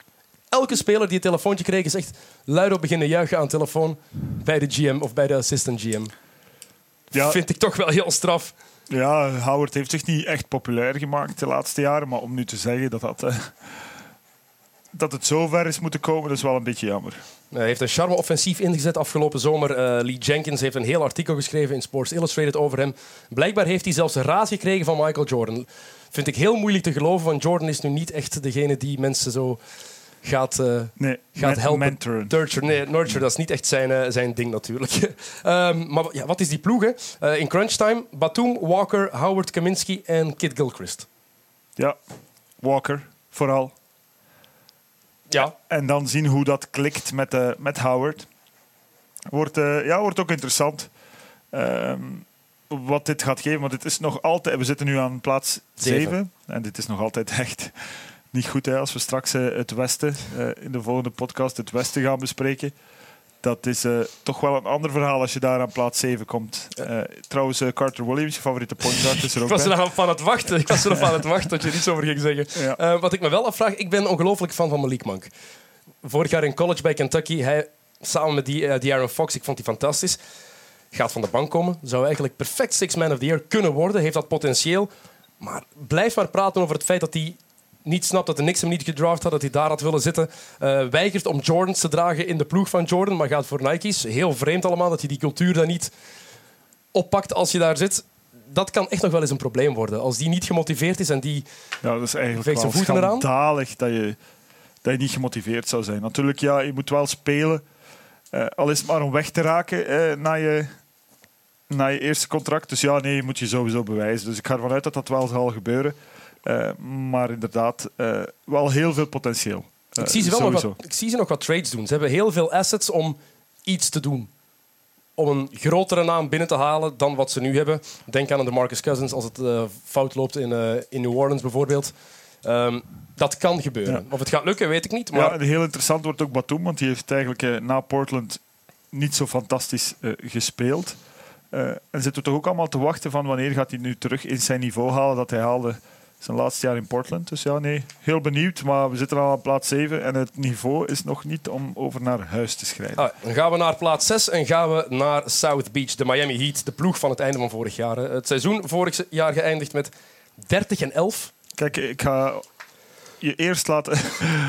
Elke speler die een telefoontje kreeg, is echt luid op beginnen juichen aan de telefoon bij de GM of bij de assistant GM. Ja. vind ik toch wel heel straf. Ja, Howard heeft zich niet echt populair gemaakt de laatste jaren. Maar om nu te zeggen dat, dat, eh, dat het zo ver is moeten komen, dat is wel een beetje jammer. Hij heeft een charme-offensief ingezet afgelopen zomer. Eh, Lee Jenkins heeft een heel artikel geschreven in Sports Illustrated over hem. Blijkbaar heeft hij zelfs een raad gekregen van Michael Jordan. Vind ik heel moeilijk te geloven, want Jordan is nu niet echt degene die mensen zo gaat, eh, Nee, gaat helpen. mentoren. Nurture, nee, nurture, dat is niet echt zijn, eh, zijn ding natuurlijk. Ehm, maar ja, wat is die ploeg? hè? Eh, in crunch time, Batum, Walker, Howard Kaminsky en Kid Gilchrist. Ja, Walker vooral. Ja, En dan zien hoe dat klikt met, met Howard. Wordt, ja, wordt ook interessant. Ehm, wat dit gaat geven, want het is nog altijd. We zitten nu aan plaats Zeven. 7. En dit is nog altijd echt niet goed hè, als we straks eh, het Westen eh, in de volgende podcast het Westen gaan bespreken. Dat is eh, toch wel een ander verhaal als je daar aan plaats 7 komt. Trouwens, Carter Williams, je favoriete point guard, is er ik ook was er nog aan het wachten. Ik was er nog aan het wachten dat je er iets over ging zeggen. Ja. Wat ik me wel afvraag, ik ben ongelooflijk fan van Malik Monk. Vorig jaar in college bij Kentucky, hij, samen met die, die Aaron Fox, ik vond die fantastisch. Gaat van de bank komen, zou eigenlijk perfect Six Man of the Year kunnen worden, heeft dat potentieel. Maar blijf maar praten over het feit dat hij niet snapt dat de Knicks hem niet gedraft had, dat hij daar had willen zitten. Eh, weigert om Jordans te dragen in de ploeg van Jordan, maar gaat voor Nike's. Heel vreemd allemaal dat hij die cultuur dan niet oppakt als je daar zit. Dat kan echt nog wel eens een probleem worden. Als die niet gemotiveerd is en die Ja, dat is eigenlijk zijn voeten eraan? schandalig dat je, dat je niet gemotiveerd zou zijn. Natuurlijk, ja, je moet wel spelen. eh, al is het maar om weg te raken eh, na, je, na je eerste contract. Dus ja, nee, je moet je sowieso bewijzen. Dus ik ga ervan uit dat dat wel zal gebeuren. Eh, maar inderdaad, eh, wel heel veel potentieel. Ik Eh, zie, ze wel nog wat, ik zie ze nog wat trades doen. Ze hebben heel veel assets om iets te doen. Om een grotere naam binnen te halen dan wat ze nu hebben. Denk aan de Marcus Cousins als het fout loopt in, in New Orleans bijvoorbeeld. Ehm, dat kan gebeuren. Ja. Of het gaat lukken, weet ik niet. Maar Ja, heel interessant wordt ook Batum, want die heeft eigenlijk na Portland niet zo fantastisch gespeeld. En zitten we toch ook allemaal te wachten van wanneer gaat hij nu terug in zijn niveau halen dat hij haalde zijn laatste jaar in Portland. Dus ja, nee, heel benieuwd, maar we zitten al aan plaats 7 en het niveau is nog niet om over naar huis te schrijven. Ah, dan gaan we naar plaats 6 en gaan we naar South Beach, de Miami Heat, de ploeg van het einde van vorig jaar. Het seizoen vorig jaar geëindigd met 30 en 11. Kijk, ik ga je eerst laten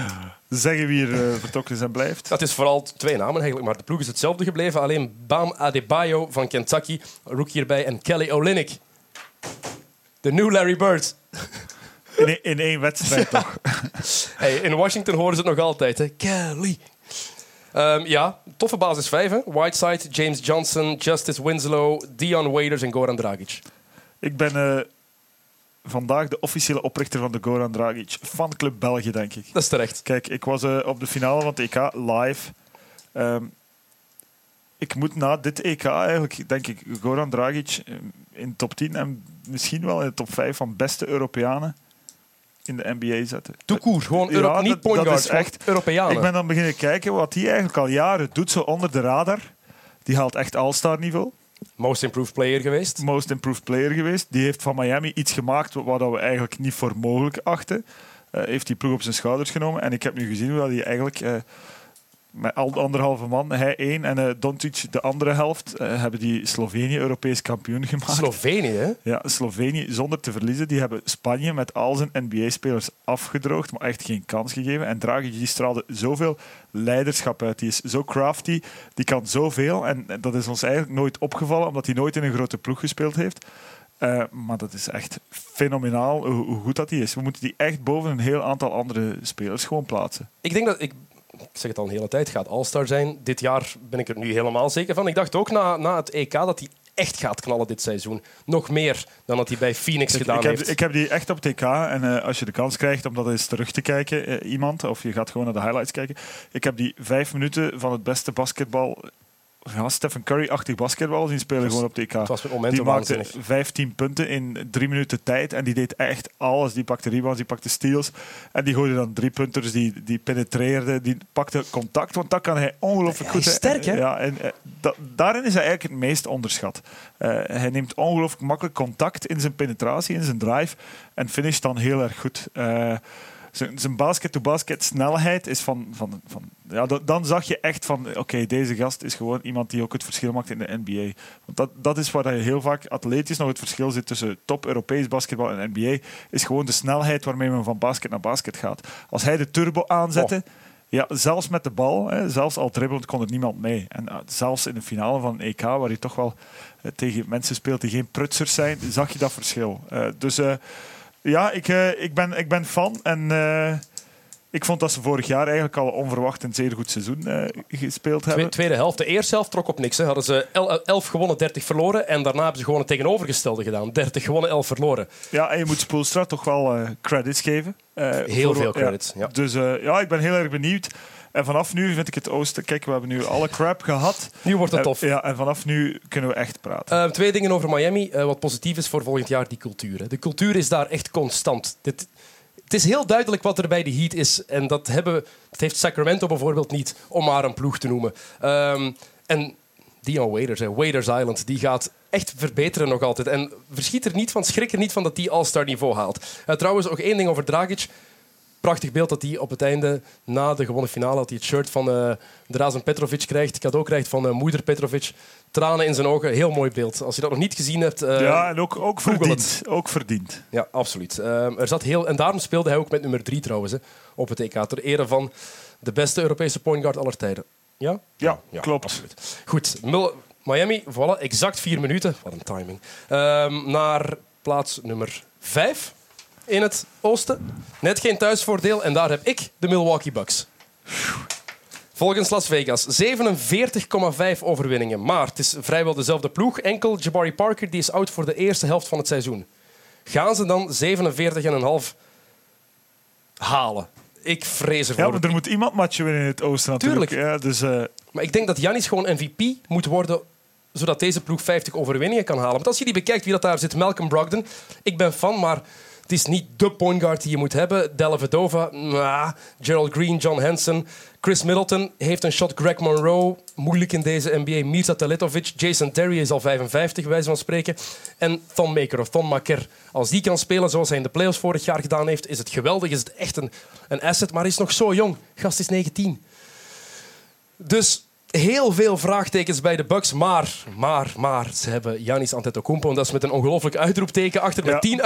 zeggen wie er eh, vertrokken is en blijft. Dat is vooral twee namen eigenlijk, maar de ploeg is hetzelfde gebleven. Alleen Bam Adebayo van Kentucky, rookie erbij, en Kelly Olynyk. De new Larry Bird. In, één- in één wedstrijd toch. Hey, in Washington horen ze het nog altijd, hè? Kelly. Ehm, ja, toffe basis 5. Hè? Whiteside, James Johnson, Justice Winslow, Dion Waiters en Goran Dragic. Ik ben eh, vandaag de officiële oprichter van de Goran Dragic. Fanclub België, denk ik. Dat is terecht. Kijk, ik was eh, op de finale van het EK live. Ehm, ik moet na dit EK eigenlijk, denk ik, Goran Dragic eh, in top 10 en misschien wel in de top 5 van beste Europeanen in de NBA zetten. Toekoer, gewoon Ja, Euro- dat- niet point dat guards, is gewoon echt- Europeanen. Ik ben dan beginnen kijken wat hij eigenlijk al jaren doet, zo onder de radar. Die haalt echt all-star niveau. Most improved player geweest. Most improved player geweest. Die heeft van Miami iets gemaakt wat we eigenlijk niet voor mogelijk achten. Eh, heeft die ploeg op zijn schouders genomen. En ik heb nu gezien hoe dat hij eigenlijk eh, met al de anderhalve man, hij één en eh Doncic de andere helft, eh, hebben die Slovenië Europees kampioen gemaakt. Slovenië, hè? Ja, Slovenië zonder te verliezen. Die hebben Spanje met al zijn NBA-spelers afgedroogd, maar echt geen kans gegeven. En Dragic die straalde zoveel leiderschap uit. Die is zo crafty, die kan zoveel. En dat is ons eigenlijk nooit opgevallen, omdat hij nooit in een grote ploeg gespeeld heeft. Eh, maar dat is echt fenomenaal hoe, hoe goed dat hij is. We moeten die echt boven een heel aantal andere spelers gewoon plaatsen. Ik denk dat ik. Ik zeg het al een hele tijd, gaat All-Star zijn. Dit jaar ben ik er nu helemaal zeker van. Ik dacht ook na, na het EK dat hij echt gaat knallen dit seizoen. Nog meer dan dat hij bij Phoenix Ik, gedaan ik, heb, heeft. ik heb die echt op TK. En eh, als je de kans krijgt om dat eens terug te kijken, eh, iemand, of je gaat gewoon naar de highlights kijken. Ik heb die vijf minuten van het beste basketbal, ja, Stephen Curry-achtig basketbal zien spelen was- gewoon op TK. het was met momenten die maakte waanzinnig. 15 punten in drie minuten tijd. En die deed echt alles. Die pakte rebounds, die pakte steals. En die gooide dan drie punters, die, die penetreerde, die pakte contact. Want dat kan hij ongelooflijk Hij goed. is sterk, hè? Ja, en eh, da- daarin is hij eigenlijk het meest onderschat. Eh, hij neemt ongelooflijk makkelijk contact in zijn penetratie, in zijn drive. En finisht dan heel erg goed. Eh, zijn, basket-to-basket snelheid is van... van, van ja, da- dan zag je echt van, oké, deze gast is gewoon iemand die ook het verschil maakt in de NBA. Want dat, dat is waar je heel vaak atletisch nog het verschil zit tussen top Europees basketbal en NBA, is gewoon de snelheid waarmee men van basket naar basket gaat. Als hij de turbo aanzette, ja, zelfs met de bal, hè, zelfs al dribbelend kon er niemand mee. En uh, zelfs in de finale van EK, waar je toch wel uh, tegen mensen speelt die geen prutsers zijn, zag je dat verschil. Uh, dus ja, ik, ik, ben, ik ben fan en ik vond dat ze vorig jaar eigenlijk al onverwacht een zeer goed seizoen uh, gespeeld hebben. Tweede helft. De eerste helft trok op niks. Hè. Hadden ze 11 gewonnen, 30 verloren. En daarna hebben ze gewoon het tegenovergestelde gedaan. 30 gewonnen, 11 verloren. Ja, en je moet Spoelstra toch wel credits geven. Heel voor, veel credits. Ja. Ja. Dus ja, ik ben heel erg benieuwd. En vanaf nu vind ik het oosten. Kijk, we hebben nu alle crap gehad. Nu wordt het tof. ja, en vanaf nu kunnen we echt praten. twee dingen over Miami. wat positief is voor volgend jaar, die cultuur. Hè. De cultuur is daar echt constant. Dit, het is heel duidelijk wat er bij de Heat is. En dat, hebben, dat heeft Sacramento bijvoorbeeld niet, om maar een ploeg te noemen. Um, en Dion Waiters, hè, Waiters Island, die gaat echt verbeteren nog altijd. En verschiet er niet van, schrik er niet van dat die All-Star niveau haalt. Uh, trouwens, ook één ding over Dragic. Prachtig beeld dat hij op het einde, na de gewonnen finale, dat hij het shirt van uh, Drazen Petrovic krijgt, cadeau krijgt van uh, moeder Petrovic. Tranen in zijn ogen, heel mooi beeld. Als je dat nog niet gezien hebt... Uh, ja, en ook, ook verdiend. Ook verdiend. Ja, absoluut. er zat heel, en daarom speelde hij ook met nummer drie trouwens, hè, op het EK. Ter ere van de beste Europese point guard aller tijden. Ja? Ja, ja klopt. Absoluut. Goed, Miami, voilà, exact vier minuten. Wat een timing. Um, naar plaats nummer vijf in het oosten. Net geen thuisvoordeel en daar heb ik de Milwaukee Bucks. Volgens Las Vegas 47,5 overwinningen. Maar het is vrijwel dezelfde ploeg. Enkel Jabari Parker die is oud voor de eerste helft van het seizoen. Gaan ze dan 47,5 halen? Ik vrees ervoor. Ja, maar er moet iemand matchen winnen in het oosten natuurlijk. Tuurlijk. Ja, dus, uh... Maar ik denk dat Janis gewoon MVP moet worden zodat deze ploeg 50 overwinningen kan halen. Want als je die bekijkt wie dat daar zit, Malcolm Brogdon. Ik ben fan, maar het is niet de point guard die je moet hebben. Dellavedova, nah, Gerald Green, John Hansen. Chris Middleton heeft een shot. Greg Monroe, moeilijk in deze NBA. Mirza Teletovic. Jason Terry is al 55, bij wijze van spreken. En Thon Maker of Thon Maker. Als die kan spelen zoals hij in de playoffs vorig jaar gedaan heeft, is het geweldig. Is het echt een, een asset, maar hij is nog zo jong. Gast is 19. Dus heel veel vraagtekens bij de Bucks. Maar, maar, maar, ze hebben Janis Antetokounmpo. En dat is met een ongelooflijk uitroepteken achter. Met tien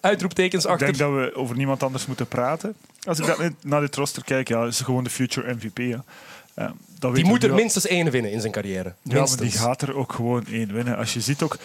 uitroeptekens achter. Ik denk dat we over niemand anders moeten praten. Als ik dat naar dit roster kijk, ja, is gewoon de future MVP. Ja. Uh, die moet er minstens één winnen in zijn carrière. Ja, maar die gaat er ook gewoon één winnen. Als je ziet ook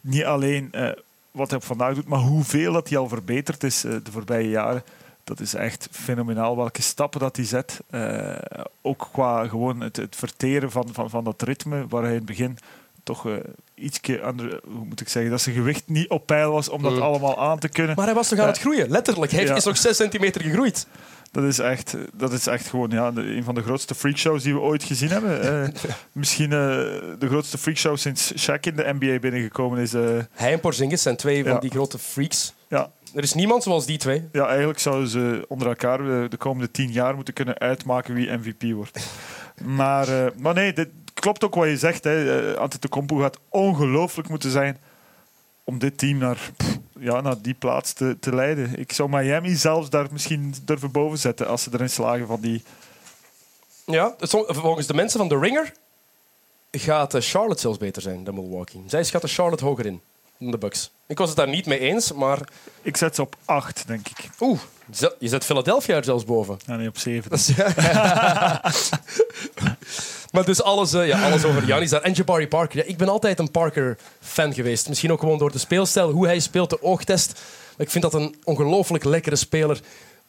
niet alleen uh, wat hij vandaag doet, maar hoeveel dat hij al verbeterd is uh, de voorbije jaren dat is echt fenomenaal welke stappen dat hij zet. Uh, ook qua gewoon het, het, verteren van, van, van dat ritme, waar hij in het begin toch uh, ietsje andere, hoe moet ik zeggen, dat zijn gewicht niet op peil was om dat mm. allemaal aan te kunnen. Maar hij was toch aan het groeien, letterlijk. Hij ja. is nog 6 centimeter gegroeid. Dat is echt, dat is echt gewoon ja, een van de grootste freakshows die we ooit gezien hebben. Uh, misschien uh, de grootste freakshow sinds Shaq in de NBA binnengekomen is. Uh, Hij en Porzingis zijn twee van die grote freaks. Ja, er is niemand zoals die twee. Ja, eigenlijk zouden ze onder elkaar de komende tien jaar moeten kunnen uitmaken wie MVP wordt. maar, uh, maar nee, dit klopt ook wat je zegt. Hè. Uh, Antetokounmpo gaat ongelooflijk moeten zijn om dit team naar, pff, ja, naar die plaats te, te leiden. Ik zou Miami zelfs daar misschien durven boven zetten als ze erin slagen van die... Ja, volgens de mensen van The Ringer gaat eh, Charlotte zelfs beter zijn dan Milwaukee. Zij schatten Charlotte hoger in de Bucks. Ik was het daar niet mee eens, maar... Ik zet ze op 8, denk ik. Oeh, je zet Philadelphia er zelfs boven. Ja, nee, op 7. maar dus alles, uh, ja, alles over Janis daar. En Jabari Parker. Ja, ik ben altijd een Parker-fan geweest. Misschien ook gewoon door de speelstijl, hoe hij speelt, de oogtest. ik vind dat een ongelooflijk lekkere speler.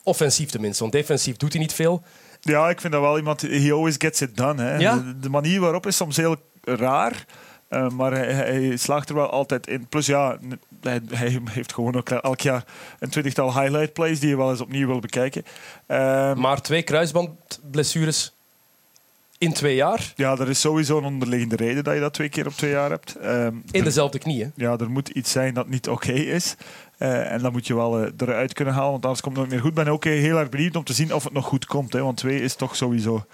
Offensief tenminste, want defensief doet hij niet veel. Ja, ik vind dat wel iemand... He always gets it done. Hè. Ja? De, de manier waarop is soms heel raar... Uh, maar hij, hij, slaagt er wel altijd in. Plus ja, hij, hij, heeft gewoon ook elk jaar een twintigtal highlight plays die je wel eens opnieuw wil bekijken. Uh, maar twee kruisbandblessures in twee jaar? Ja, er is sowieso een onderliggende reden dat je dat twee keer op twee jaar hebt. Uh, in dezelfde knieën? Ja, er moet iets zijn dat niet oké okay is. Uh, en dat moet je wel uh, eruit kunnen halen, want anders komt het nooit meer goed. Ik ben ook heel erg benieuwd om te zien of het nog goed komt. Hè, want twee is toch sowieso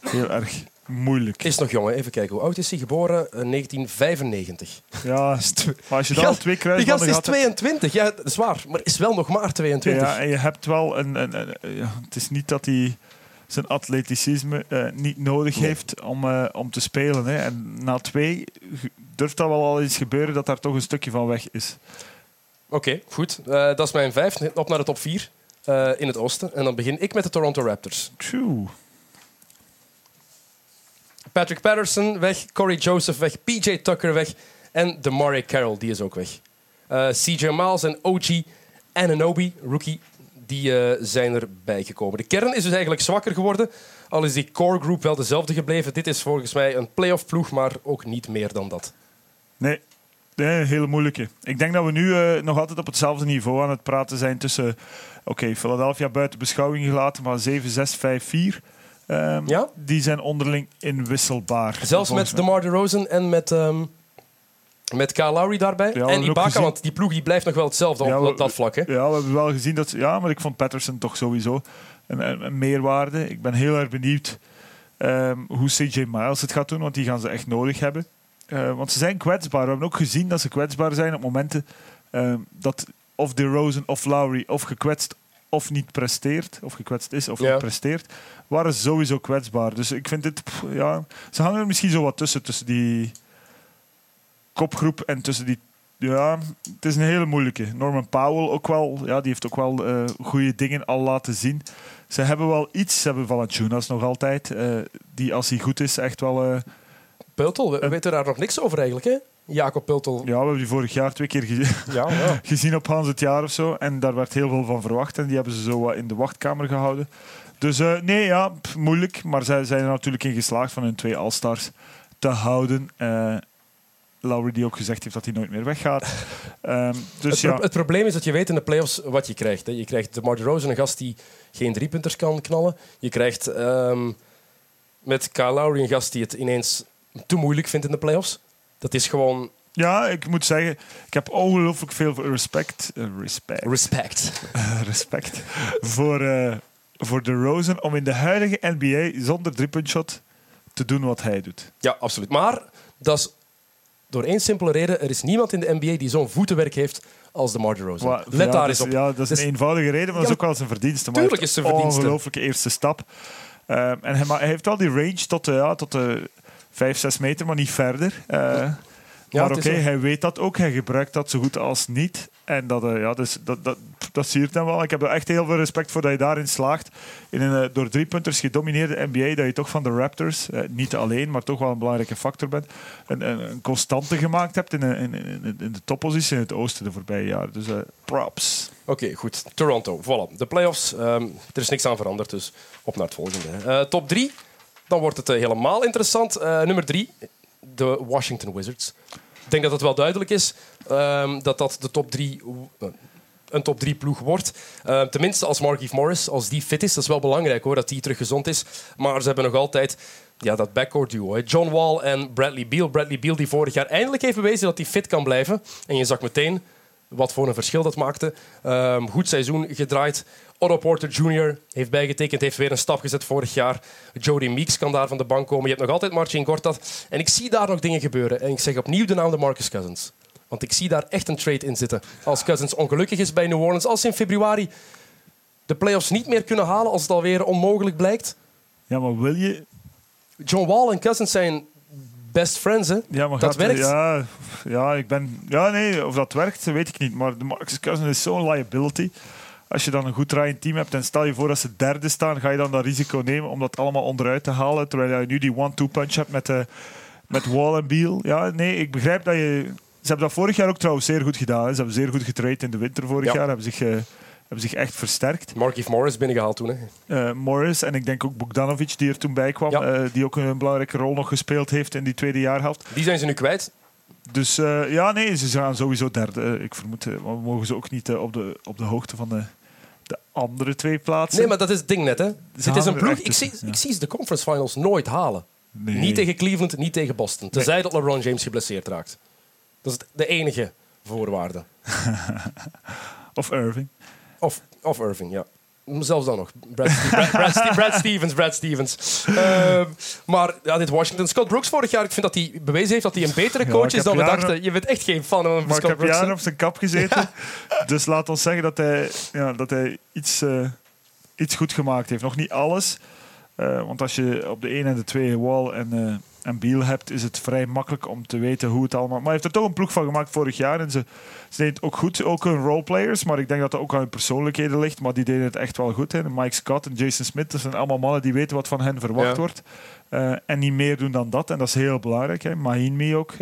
heel erg moeilijk. Is nog jong, hè? even kijken. Hoe oud is hij? Geboren in 1995. Ja, maar als je dan Ja, al twee Die gast is gehad hebt... 22, ja, dat is waar. Maar is wel nog maar 22. Ja, en je hebt wel een... een, een- ja, het is niet dat hij zijn atleticisme eh, niet nodig Nee. heeft om, eh, om te spelen. Hè. En na twee durft dat wel al eens gebeuren dat daar toch een stukje van weg is. Oké, goed. Eh, dat is mijn vijf. Op naar de top vier eh, in het oosten. En dan begin ik met de Toronto Raptors. Tjoe. Patrick Patterson weg, Corey Joseph weg, PJ Tucker weg en DeMarie Carroll, die is ook weg. Eh, CJ Miles en OG Ananobi, rookie, die eh, zijn erbij gekomen. De kern is dus eigenlijk zwakker geworden, al is die core group wel dezelfde gebleven. Dit is volgens mij een playoff ploeg, maar ook niet meer dan dat. Nee, nee, hele moeilijke. Ik denk dat we nu eh, nog altijd op hetzelfde niveau aan het praten zijn tussen... Oké, Philadelphia buiten beschouwing gelaten, maar 7, 6, 5, 4. ehm, Ja? Die zijn onderling inwisselbaar. Zelfs met. DeMar DeRozan en met, ehm met Kyle Lowry daarbij. Ja, en Ibaka, gezien- want die ploeg die blijft nog wel hetzelfde Ja, op dat, vlak. Hè? Ja, we hebben wel gezien dat... Ja, maar ik vond Patterson toch sowieso een, meerwaarde. Ik ben heel erg benieuwd ehm, hoe CJ Miles het gaat doen, want die gaan ze echt nodig hebben. Eh, want ze zijn kwetsbaar. We hebben ook gezien dat ze kwetsbaar zijn op momenten dat of DeRozan of Lowry of gekwetst of niet presteert, of gekwetst is of Ja. niet presteert, waren ze sowieso kwetsbaar. Dus ik vind dit... pff, ja, ze hangen er misschien zo wat tussen, tussen die kopgroep en tussen die ja, het is een hele moeilijke. Norman Powell ook wel, ja, die heeft ook wel eh goede dingen al laten zien. Ze hebben wel iets, ze hebben Valanciunas nog altijd, eh, die als hij goed is echt wel... eh, Pultel, we En- weten daar nog niks over eigenlijk. Hè? Jacob Pultel. ja, we hebben die vorig jaar twee keer ge- Ja, ja. gezien op Hans het jaar of zo. En daar werd heel veel van verwacht. En die hebben ze zo wat in de wachtkamer gehouden. Dus eh, nee, ja, pff, moeilijk. Maar zij zijn er natuurlijk in geslaagd van hun twee All-Stars te houden. Eh Lowry die ook gezegd heeft dat hij nooit meer weggaat. Ehm, dus het, ja, het probleem is dat je weet in de playoffs wat je krijgt. Hè. Je krijgt de Marty Rose, een gast die geen driepunters kan knallen. Je krijgt ehm, met Kyle Lowry een gast die het ineens te moeilijk vindt in de playoffs. Dat is gewoon Ja, ik moet zeggen, ik heb ongelooflijk veel respect, eh, respect, respect. eh, respect voor, eh voor de Rosen om in de huidige NBA zonder driepuntshot te doen wat hij doet. Ja, absoluut. Maar dat is door één simpele reden. Er is niemand in de NBA die zo'n voetenwerk heeft als de Marty Rose. Let ja, daar dat eens is- op. Ja, dat is Dus- een eenvoudige reden, maar dat is ook wel zijn verdienste. Maar tuurlijk is zijn een verdienste. ongelooflijke eerste stap. Ehm, en hij heeft wel die range tot, de ja, tot de 5, 6 meter, maar niet verder. Eh, Ja, maar oké, hij weet dat ook. Hij gebruikt dat zo goed als niet. En dat, eh, ja, dus, dat, dat, dat zie je dan wel. Ik heb er echt heel veel respect voor dat je daarin slaagt. In een eh, door drie punters gedomineerde NBA, dat je toch van de Raptors, eh, niet alleen, maar toch wel een belangrijke factor bent, een, een, een constante gemaakt hebt in, in, in, in de toppositie in het oosten de voorbije jaren. Dus props. Oké, goed. Toronto, voilà. De playoffs, ehm, er is niks aan veranderd, dus op naar het volgende. Top drie, dan wordt het eh, helemaal interessant. Eh, nummer drie, de Washington Wizards. Ik denk dat het wel duidelijk is ehm, dat dat de top drie, eh, een top drie ploeg wordt. Eh, tenminste, als Markieff Morris, als die fit is, dat is wel belangrijk hoor, dat die terug gezond is. Maar ze hebben nog altijd ja, dat backcourt duo. John Wall en Bradley Beal. Bradley Beal die vorig jaar eindelijk heeft bewezen dat hij fit kan blijven. En je zag meteen wat voor een verschil dat maakte. Ehm, goed seizoen gedraaid. Otto Porter Jr. heeft bijgetekend, heeft weer een stap gezet vorig jaar. Jody Meeks kan daar van de bank komen. Je hebt nog altijd Marcin Gortat. En ik zie daar nog dingen gebeuren. En ik zeg opnieuw de naam de Marcus Cousins. Want ik zie daar echt een trade in zitten. Als Cousins ongelukkig is bij New Orleans, als ze in februari de playoffs niet meer kunnen halen, als het alweer onmogelijk blijkt. Ja, maar wil je... John Wall en Cousins zijn best friends, hè? Ja, maar Dat werkt. Ja, ja, ik ben... Ja, nee, of dat werkt, weet ik niet. Maar de Marcus Cousins is zo'n liability. Als je dan een goed draaiend team hebt en stel je voor dat ze derde staan, ga je dan dat risico nemen om dat allemaal onderuit te halen, terwijl je nu die one-two punch hebt met, de, met Wall en Beal. Ja, nee, ik begrijp dat je... Ze hebben dat vorig jaar ook trouwens zeer goed gedaan. hè. Ze hebben zeer goed getraind in de winter vorig Ja. jaar. Hebben zich, eh, hebben zich echt versterkt. Markieff Morris binnengehaald toen. Hè? Eh, Morris en ik denk ook Bogdanovic die er toen bij kwam. Ja. eh, die ook een belangrijke rol nog gespeeld heeft in die tweede jaarhelft. Die zijn ze nu kwijt. Dus eh, ja, nee, ze gaan sowieso derde. Eh, Ik vermoed, eh, we mogen ze ook niet eh, op, de, op de hoogte van de andere twee plaatsen. Nee, maar dat is het ding net. Hè. Dit is een ploeg. Ik zie, tussen, ja. ik zie ze de conference finals nooit halen. Nee. Niet tegen Cleveland, niet tegen Boston. Tenzij dat LeBron James geblesseerd raakt. Dat is de enige voorwaarde. Of Irving. Of, of Irving, ja. Zelfs dan nog. Brad, Brad, Brad, Stevens, Brad Stevens. Uh, maar ja, dit Washington. Scott Brooks vorig jaar, ik vind dat hij bewezen heeft dat hij een betere coach ja, is dan we jaren, dachten. Je bent echt geen fan van maar Scott ik heb Brooks. jaren op zijn kap gezeten. dus laat ons zeggen dat hij, ja, dat hij iets, uh, iets goed gemaakt heeft. Nog niet alles. Uh, want als je op de 1 en de 2 Wall en, uh, en Beal hebt, is het vrij makkelijk om te weten hoe het allemaal... Maar hij heeft er toch een ploeg van gemaakt vorig jaar. En ze, ze deden het ook goed, ook hun roleplayers. Maar ik denk dat dat ook aan hun persoonlijkheden ligt. Maar die deden het echt wel goed. Hè. Mike Scott en Jason Smith, dat zijn allemaal mannen die weten wat van hen verwacht ja. wordt. Uh, en niet meer doen dan dat. En dat is heel belangrijk. Hè. Mahinmi ook.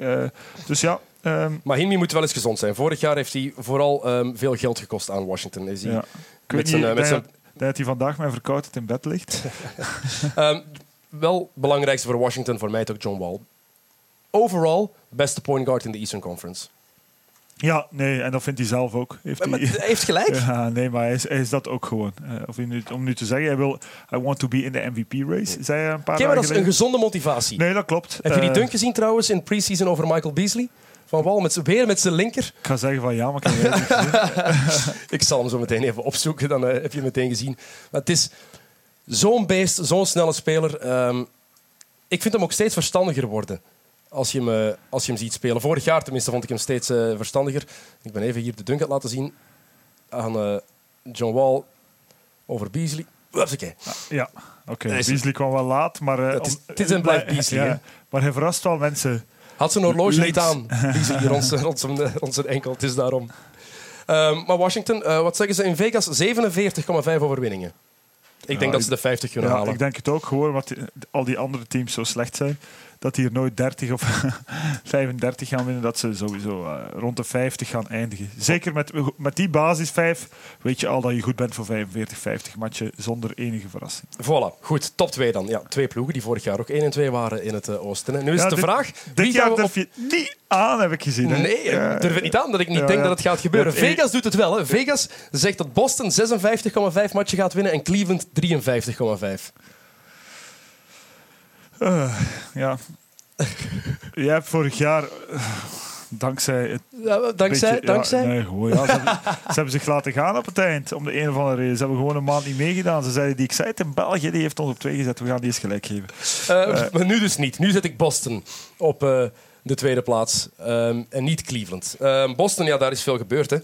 dus ja... Um, moet wel eens gezond zijn. Vorig jaar heeft hij vooral um, veel geld gekost aan Washington. Is hij ja. met zijn, uh, met zijn dat hij vandaag met verkoudheid in bed ligt. um, wel belangrijkste voor Washington, voor mij ook John Wall. Overall, beste point guard in de Eastern Conference. Ja, nee, en dat vindt hij zelf ook. Heeft maar, hij, heeft gelijk. Ja, nee, maar hij is, hij is dat ook gewoon. Uh, of nu, om nu te zeggen, hij wil I want to be in the MVP race, zei hij een paar Kijk, maar dat is een gezonde motivatie. Nee, dat klopt. Heb je die uh, dunk gezien trouwens in preseason over Michael Beasley? Van Wall, met weer met zijn linker. Ik ga zeggen van ja, maar ik Ik zal hem zo meteen even opzoeken, dan uh, heb je hem meteen gezien. Maar het is zo'n beest, zo'n snelle speler. Um, ik vind hem ook steeds verstandiger worden. Als je, hem, uh, als je hem ziet spelen. Vorig jaar tenminste vond ik hem steeds uh, verstandiger. Ik ben even hier de dunk aan laten zien. Aan uh, John Wall over Beasley. Hupsakee. Ja, oké. Okay. Beasley kwam wel laat, maar... het is, het is en blijft Beasley. Ja, maar hij verrast wel mensen. Had zijn horloge niet aan. Beasley rond, rond, zijn, rond zijn enkel. Het is daarom. Um, maar Washington, wat zeggen ze in Vegas? 47,5 overwinningen. Ik denk dat ze de 50 kunnen ja, halen. Ik denk het ook, gewoon die, al die andere teams zo slecht zijn. Dat die er nooit 30 of 35 gaan winnen. Dat ze sowieso uh, rond de 50 gaan eindigen. Zeker met, met die basis 5 weet je al dat je goed bent voor 45, 50 matchen zonder enige verrassing. Voilà, goed. Top 2 dan. Ja, twee ploegen die vorig jaar ook 1 en 2 waren in het uh, oosten. En nu is ja, het de dit, vraag... Dit jaar durf je niet aan, heb ik gezien. Hè? Nee, ik Ja. durf het niet aan dat ik niet Ja, denk dat het gaat gebeuren. Vegas doet het wel. Hè. Vegas zegt dat Boston 56,5 matchen gaat winnen en Cleveland 53,5. Uh, ja. Jij hebt vorig jaar, uh, dankzij het Ja, dankzij, beetje- dankzij. Ja, nee, gewoon, ja, ze, hebben, ze hebben zich laten gaan op het eind, om de een of andere reden. Ze hebben gewoon een maand niet meegedaan. Ze zeiden, die ik zei het in België, die heeft ons op twee gezet. We gaan die eens gelijk geven. Eh, maar nu dus niet. Nu zet ik Boston op eh, de tweede plaats ehm, en niet Cleveland. Ehm, Boston, ja, daar is veel gebeurd. Hè.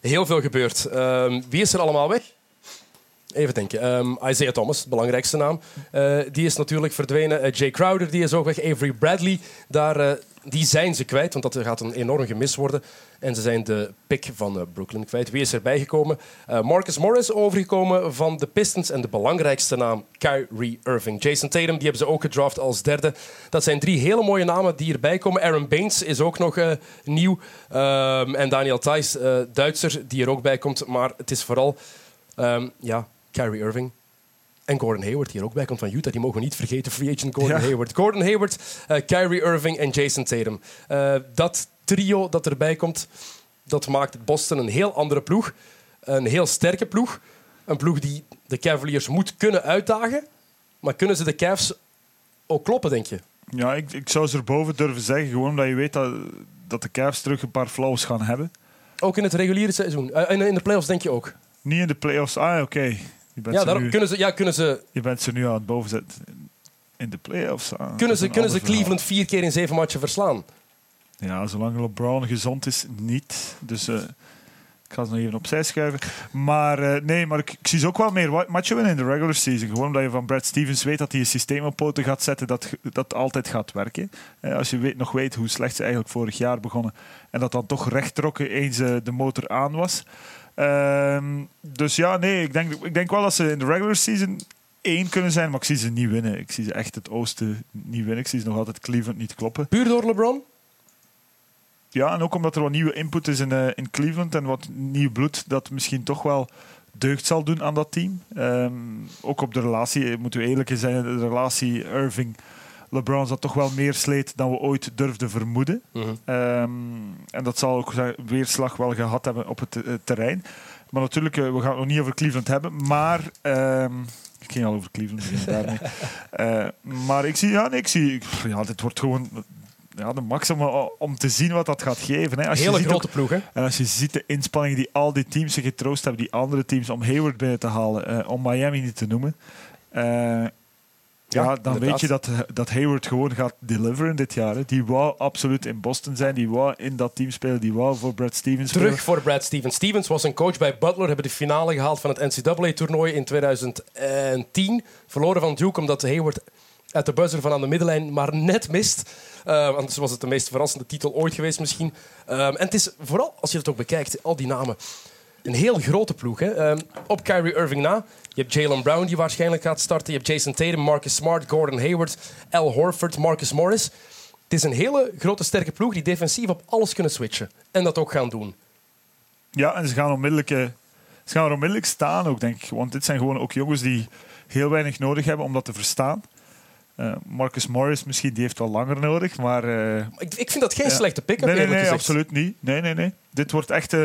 Heel veel gebeurd. Ehm, wie is er allemaal weg? Even denken. Ehm, Isaiah Thomas, belangrijkste naam. Eh, die is natuurlijk verdwenen. Eh, Jay Crowder, die is ook weg. Avery Bradley, daar, eh, die zijn ze kwijt, want dat gaat een enorm gemis worden. En ze zijn de pick van Brooklyn kwijt. Wie is erbij gekomen? Marcus Morris overgekomen van de Pistons. En de belangrijkste naam, Kyrie Irving. Jason Tatum, die hebben ze ook gedraft als derde. Dat zijn drie hele mooie namen die erbij komen. Aaron Baines is ook nog nieuw. Ehm, en Daniel Thijs, eh, Duitser, die er ook bij komt. Maar het is vooral... ehm, ja, Kyrie Irving. En Gordon Hayward, die er ook bij komt van Utah. Die mogen we niet vergeten. Free agent Gordon Ja. Hayward. Gordon Hayward, eh, Kyrie Irving en Jason Tatum. Eh, dat trio dat erbij komt, dat maakt Boston een heel andere ploeg. Een heel sterke ploeg. Een ploeg die de Cavaliers moet kunnen uitdagen. Maar kunnen ze de Cavs ook kloppen, denk je? Ja, ik, ik zou ze erboven durven zeggen, gewoon omdat je weet dat, dat de Cavs terug een paar flows gaan hebben. Ook in het reguliere seizoen. Eh, en in de playoffs denk je ook. Niet in de playoffs. Ah, oké. Ja, daarom nu- kunnen ze, ja, kunnen ze, je bent ze nu aan het bovenzetten. In de playoffs. Dat kunnen ze, kunnen ze. Cleveland vier keer in zeven matchen verslaan? Ja, zolang LeBron gezond is, niet. Dus eh, ik ga ze nog even opzij schuiven. Maar eh, nee, maar ik, ik zie ze ook wel meer matchen winnen in de regular season. Gewoon omdat je van Brad Stevens weet dat hij een systeem op poten gaat zetten dat, dat altijd gaat werken. Eh, als je weet, nog weet hoe slecht ze eigenlijk vorig jaar begonnen en dat dan toch recht trokken eens de motor aan was. Ehm, dus ja, nee, ik denk, ik denk wel dat ze in de regular season één kunnen zijn, maar ik zie ze niet winnen. Ik zie ze echt het oosten niet winnen. Ik zie ze nog altijd Cleveland niet kloppen. Puur door LeBron? Ja, en ook omdat er wat nieuwe input is in, eh, in Cleveland en wat nieuw bloed dat misschien toch wel deugd zal doen aan dat team. Ehm, ook op de relatie, moeten we eerlijk zijn, de relatie Irving-LeBron zat toch wel meer sleet dan we ooit durfden vermoeden. Mhm. Ehm, en dat zal ook zijn weerslag wel gehad hebben op het eh, terrein. Maar natuurlijk, eh, we gaan het nog niet over Cleveland hebben, maar... ehm, ik ging al over Cleveland beginnen. Eh, maar ik zie, ja, nee, ik zie, ja, dit wordt gewoon ja, de max om, te zien wat dat gaat geven. Hè. Als je Hele ziet grote ook- ploeg, hè? en als je ziet de inspanningen die al die teams zich getroost hebben, die andere teams, om Hayward binnen te halen, om Miami niet te noemen. Ja, dan inderdaad. weet je dat, dat Hayward gewoon gaat deliveren dit jaar. Hè. Die wou absoluut in Boston zijn, die wou in dat team spelen, die wou voor Brad Stevens spelen. Terug voor Brad Stevens. Stevens was een coach bij Butler, hebben de finale gehaald van het NCAA-toernooi in 2010. Verloren van Duke omdat Hayward uit de buzzer van aan de middenlijn maar net mist. Eh, anders was het de meest verrassende titel ooit geweest misschien. Ehm, en het is vooral, als je het ook bekijkt, al die namen, een heel grote ploeg. Hè? Ehm, op Kyrie Irving na. Je hebt Jalen Brown die waarschijnlijk gaat starten. Je hebt Jason Tatum, Marcus Smart, Gordon Hayward, Al Horford, Marcus Morris. Het is een hele grote sterke ploeg die defensief op alles kunnen switchen. En dat ook gaan doen. Ja, en ze gaan, onmiddellijk, eh, ze gaan er onmiddellijk staan ook, denk ik. Want dit zijn gewoon ook jongens die heel weinig nodig hebben om dat te verstaan. Eh, Marcus Morris misschien, die heeft wel langer nodig, maar... eh, Ik, ik vind dat geen Ja. slechte pick-up, Nee, nee, nee, gezegd. absoluut niet. Nee, nee, nee. Dit wordt echt,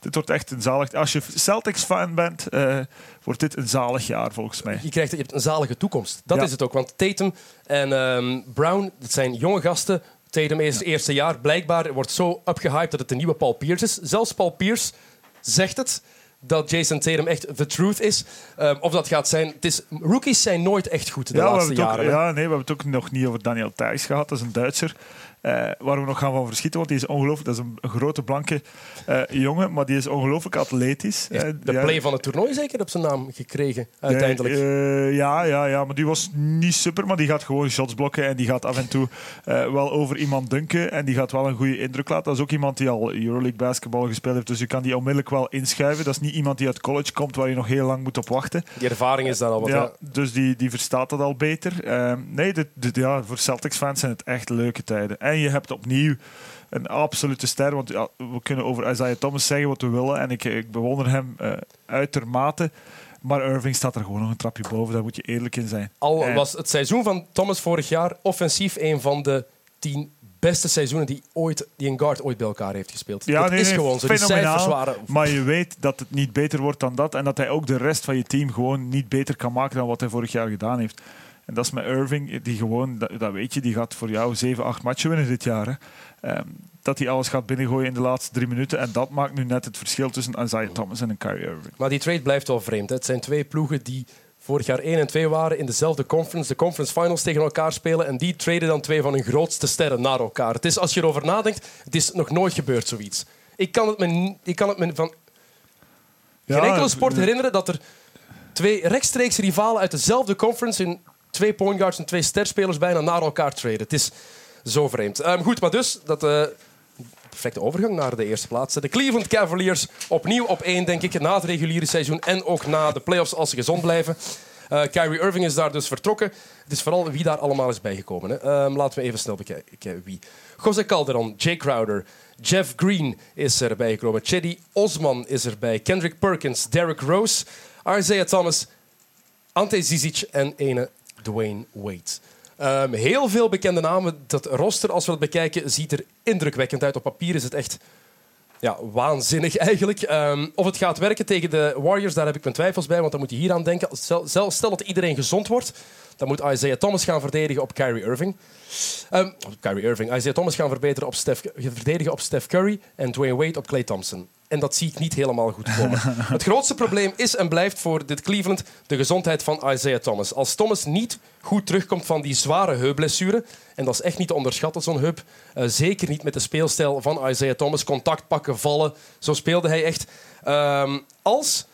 dit wordt echt een zalig... Als je Celtics-fan bent, eh, wordt dit een zalig jaar volgens mij. Je, krijgt, je hebt een zalige toekomst. Dat Ja. is het ook. Want Tatum en ehm, Brown, dat zijn jonge gasten. Tatum is het eerste jaar. Blijkbaar wordt zo upgehyped dat het de nieuwe Paul Pierce is. Zelfs Paul Pierce zegt het. Dat Jason Tatum echt the truth is. Ehm, of dat gaat zijn. Het is, rookies zijn nooit echt goed de Ja, laatste het ook, jaren. ja, nee, we hebben het ook nog niet over Daniel Thijs gehad. Dat is een Duitser. Eh, waar we nog gaan van verschieten, want die is ongelooflijk. Dat is een, een grote, blanke eh, jongen, maar die is ongelooflijk atletisch. De ja, play van het toernooi zeker op zijn naam gekregen, uiteindelijk. eh, ja, ja, ja, maar die was niet super, maar die gaat gewoon shots blokken en die gaat af en toe wel over iemand dunken en die gaat wel een goede indruk laten. Dat is ook iemand die al Euroleague basketbal gespeeld heeft, dus je kan die onmiddellijk wel inschuiven. Dat is niet iemand die uit college komt waar je nog heel lang moet op wachten. Die ervaring is daar al wat. ja, ja. dus die, die verstaat dat al beter. Ehm, nee, dit, dit- ja, voor Celtics-fans zijn het echt leuke tijden. En je hebt opnieuw een absolute ster. Want ja, we kunnen over Isaiah Thomas zeggen wat we willen. En ik, ik bewonder hem eh, uitermate. Maar Irving staat er gewoon nog een trapje boven. Daar moet je eerlijk in zijn. Al En- was het seizoen van Thomas vorig jaar offensief een van de tien beste seizoenen die, ooit, die een guard ooit bij elkaar heeft gespeeld. Ja, dat nee, is nee, gewoon zo. Fenomenaal. waren... Maar je weet dat het niet beter wordt dan dat. En dat hij ook de rest van je team gewoon niet beter kan maken dan wat hij vorig jaar gedaan heeft. En dat is met Irving, die gewoon, dat, dat weet je, die gaat voor jou 7, 8 matchen winnen dit jaar. Hè. Ehm, dat hij alles gaat binnengooien in de laatste drie minuten. En dat maakt nu net het verschil tussen Isaiah Thomas en een Kyrie Irving. Maar die trade blijft wel vreemd. Hè. Het zijn twee ploegen die vorig jaar 1 en 2 waren in dezelfde conference, de conference finals tegen elkaar spelen. En die traden dan twee van hun grootste sterren naar elkaar. Het is, als je erover nadenkt, het is nog nooit gebeurd zoiets. Ik kan het me, ik kan het me van geen enkele sport herinneren dat er twee rechtstreeks rivalen uit dezelfde conference in twee point guards en twee sterspelers bijna naar elkaar traden. Het is zo vreemd. Ehm, goed, maar dus, dat, eh, perfecte overgang naar de eerste plaats. De Cleveland Cavaliers opnieuw op één, denk ik, na het reguliere seizoen en ook na de playoffs als ze gezond blijven. Eh, Kyrie Irving is daar dus vertrokken. Het is vooral wie daar allemaal is bijgekomen. Hè. Ehm, laten we even snel bekijken wie. José Calderon, Jay Crowder, Jeff Green is erbij gekomen. Cedi Osman is erbij. Kendrick Perkins, Derrick Rose, Isaiah Thomas, Ante Zizic en ene Dwayne Wade. Ehm, heel veel bekende namen. Dat roster, als we het bekijken, ziet er indrukwekkend uit. Op papier is het echt ja, waanzinnig eigenlijk. Ehm, of het gaat werken tegen de Warriors, daar heb ik mijn twijfels bij. Want dan moet je hier aan denken. Stel, stel- dat iedereen gezond wordt, dan moet Isaiah Thomas gaan verdedigen op Kyrie Irving. Op Kyrie Irving. Isaiah Thomas gaan verbeteren op Steph, verdedigen op Steph Curry. En Dwayne Wade op Klay Thompson. En dat zie ik niet helemaal goed komen. het grootste probleem is en blijft voor dit Cleveland de gezondheid van Isaiah Thomas. Als Thomas niet goed terugkomt van die zware heupblessure, en dat is echt niet te onderschatten, zo'n heup, eh, zeker niet met de speelstijl van Isaiah Thomas, contact pakken, vallen, zo speelde hij echt. Ehm, als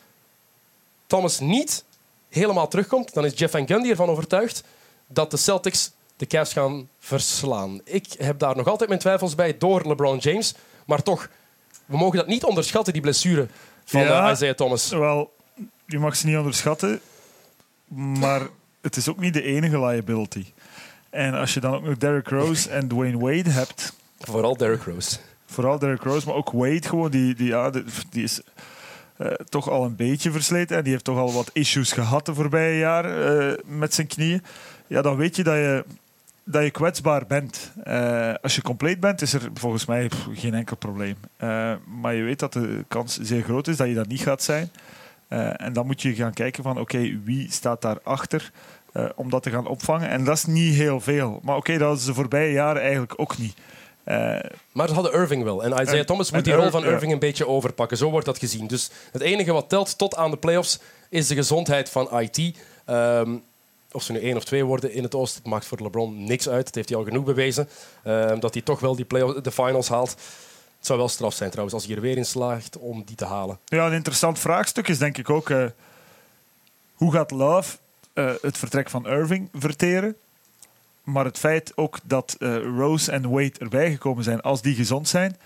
Thomas niet helemaal terugkomt, dan is Jeff Van Gundy ervan overtuigd dat de Celtics de Cavs gaan verslaan. Ik heb daar nog altijd mijn twijfels bij door LeBron James, maar toch, we mogen dat niet onderschatten, die blessure van Ja. eh, Isaiah Thomas. Wel, je mag ze niet onderschatten, maar het is ook niet de enige liability. En als je dan ook nog Derrick Rose en Dwayne Wade hebt, Vooral Derrick Rose. vooral Derrick Rose, maar ook Wade gewoon, die, die, ja, die, is eh, toch al een beetje versleten en die heeft toch al wat issues gehad de voorbije jaren eh, met zijn knieën. Ja, dan weet je dat je, dat je kwetsbaar bent. Eh, als je compleet bent, is er volgens mij pff, geen enkel probleem. Eh, maar je weet dat de kans zeer groot is dat je dat niet gaat zijn. Eh, en dan moet je gaan kijken van, oké, wie staat daarachter? om dat te gaan opvangen. En dat is niet heel veel. Maar oké, dat ze de voorbije jaren eigenlijk ook niet. Maar dat hadden Irving wel. En Isaiah Thomas moet die rol van. Irving een beetje overpakken. Zo wordt dat gezien. Dus het enige wat telt tot aan de playoffs is de gezondheid van IT. Ehm, of ze nu één of twee worden in het oosten, het maakt voor LeBron niks uit. Dat heeft hij al genoeg bewezen. Ehm, dat hij toch wel die play de finals haalt. Het zou wel straf zijn trouwens als hij er weer in slaagt om die te halen. Ja, een interessant vraagstuk is denk ik ook... eh, hoe gaat Love eh, het vertrek van Irving verteren? Maar het feit ook dat eh, Rose en Wade erbij gekomen zijn, als die gezond zijn,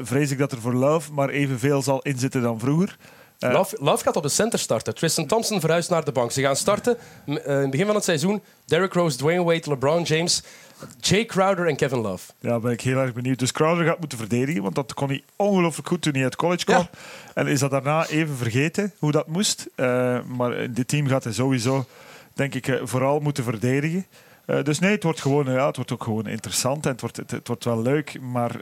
vrees ik dat er voor Love maar evenveel zal inzitten dan vroeger. Eh, Love, Love gaat op de center starten. Tristan Thompson verhuist naar de bank. Ze gaan starten eh, in het begin van het seizoen. Derrick Rose, Dwayne Wade, LeBron James, Jay Crowder en Kevin Love. Ja, ben ik heel erg benieuwd. Dus Crowder gaat moeten verdedigen, want dat kon hij ongelooflijk goed toen hij uit college kwam. Ja. En is dat daarna even vergeten hoe dat moest. Eh, maar dit team gaat hij sowieso, denk ik, vooral moeten verdedigen. Dus nee, het wordt, gewoon, ja, het wordt ook gewoon interessant en het wordt, het, het wordt wel leuk. Maar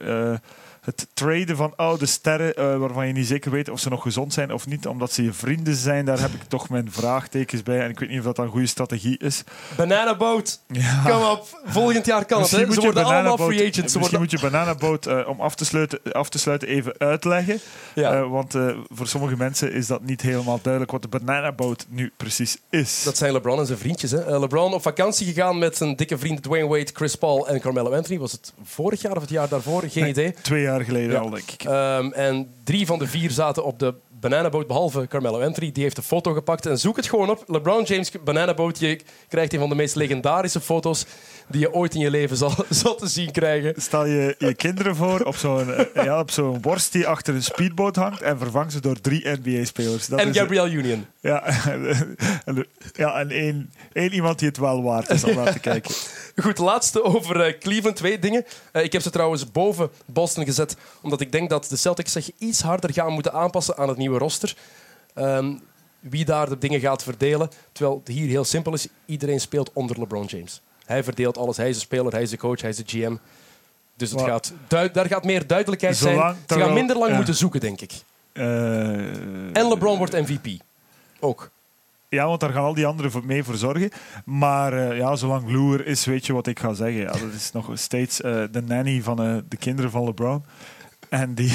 het traden van oude sterren, eh, waarvan je niet zeker weet of ze nog gezond zijn of niet, omdat ze je vrienden zijn, daar heb ik toch mijn vraagtekens bij. En ik weet niet of dat een goede strategie is. Banana Boat. Ja. Kom op. Volgend jaar kan het. Hè? moet Ze worden allemaal free agents. Misschien worden... moet je Banana Boat eh, om af te, sluiten, af te sluiten even uitleggen. Ja. Eh, want voor sommige mensen is dat niet helemaal duidelijk wat de Banana Boat nu precies is. Dat zijn LeBron en zijn vriendjes. Hè. LeBron op vakantie gegaan met zijn dikke vrienden Dwayne Wade, Chris Paul en Carmelo Anthony. Was het vorig jaar of het jaar daarvoor? Geen Nee, idee. Twee jaar geleden Ja. al, denk ik. Ehm, en drie van de vier zaten op de bananaboot, behalve Carmelo Anthony. Die heeft een foto gepakt. En zoek het gewoon op. LeBron James bananaboot. Je krijgt een van de meest legendarische foto's die je ooit in je leven zal, zal te zien krijgen. Stel je je kinderen voor op zo'n eh, ja, op zo'n worst die achter een speedboot hangt en vervang ze door drie NBA-spelers. En Gabrielle Union. Ja, en, ja, en één, één iemand die het wel waard is om naar te kijken. Goed, laatste over eh, Cleveland. Twee dingen. Eh, ik heb ze trouwens boven Boston gezet, omdat ik denk dat de Celtics zich iets harder gaan moeten aanpassen aan het nieuwe roster. Ehm, wie daar de dingen gaat verdelen. Terwijl het hier heel simpel is. Iedereen speelt onder LeBron James. Hij verdeelt alles. Hij is de speler, hij is de coach, hij is de GM. Dus het Maar- gaat daar gaat meer duidelijkheid zijn. Ze gaan minder lang ja. moeten zoeken, denk ik. Eh, En LeBron wordt MVP. Ook. Ja, want daar gaan al die anderen voor- mee voor zorgen. Maar eh, ja, zolang Lou is, weet je wat ik ga zeggen. Ja, dat is nog steeds eh, de nanny van eh, de kinderen van LeBron. En die,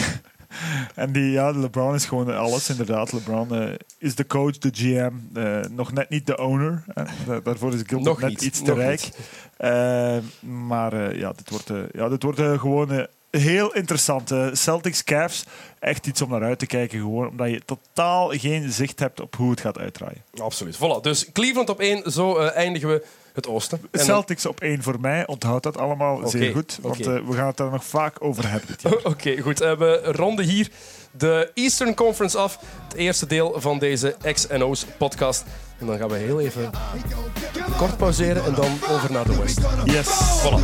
en die, ja, LeBron is gewoon alles, inderdaad. LeBron eh, is de coach, de GM, eh, nog net niet de owner. Eh, da- daarvoor is Gilbert Nog net niet, iets te nog rijk. niet. Eh, maar eh, ja, dit wordt, eh, ja, dit wordt eh, gewoon heel interessant. Celtics, Cavs, echt iets om naar uit te kijken. Gewoon omdat je totaal geen zicht hebt op hoe het gaat uitdraaien. Absoluut. Voilà. Dus Cleveland op één. Zo eindigen we het oosten. Celtics op één voor mij. Onthoud dat allemaal zeer goed. Want eh, we gaan het daar nog vaak over hebben. Oké, goed. Eh, We ronden hier de Eastern Conference af. Het eerste deel van deze X&O's podcast. En dan gaan we heel even kort pauzeren en dan over naar de West. Yes. Voilà.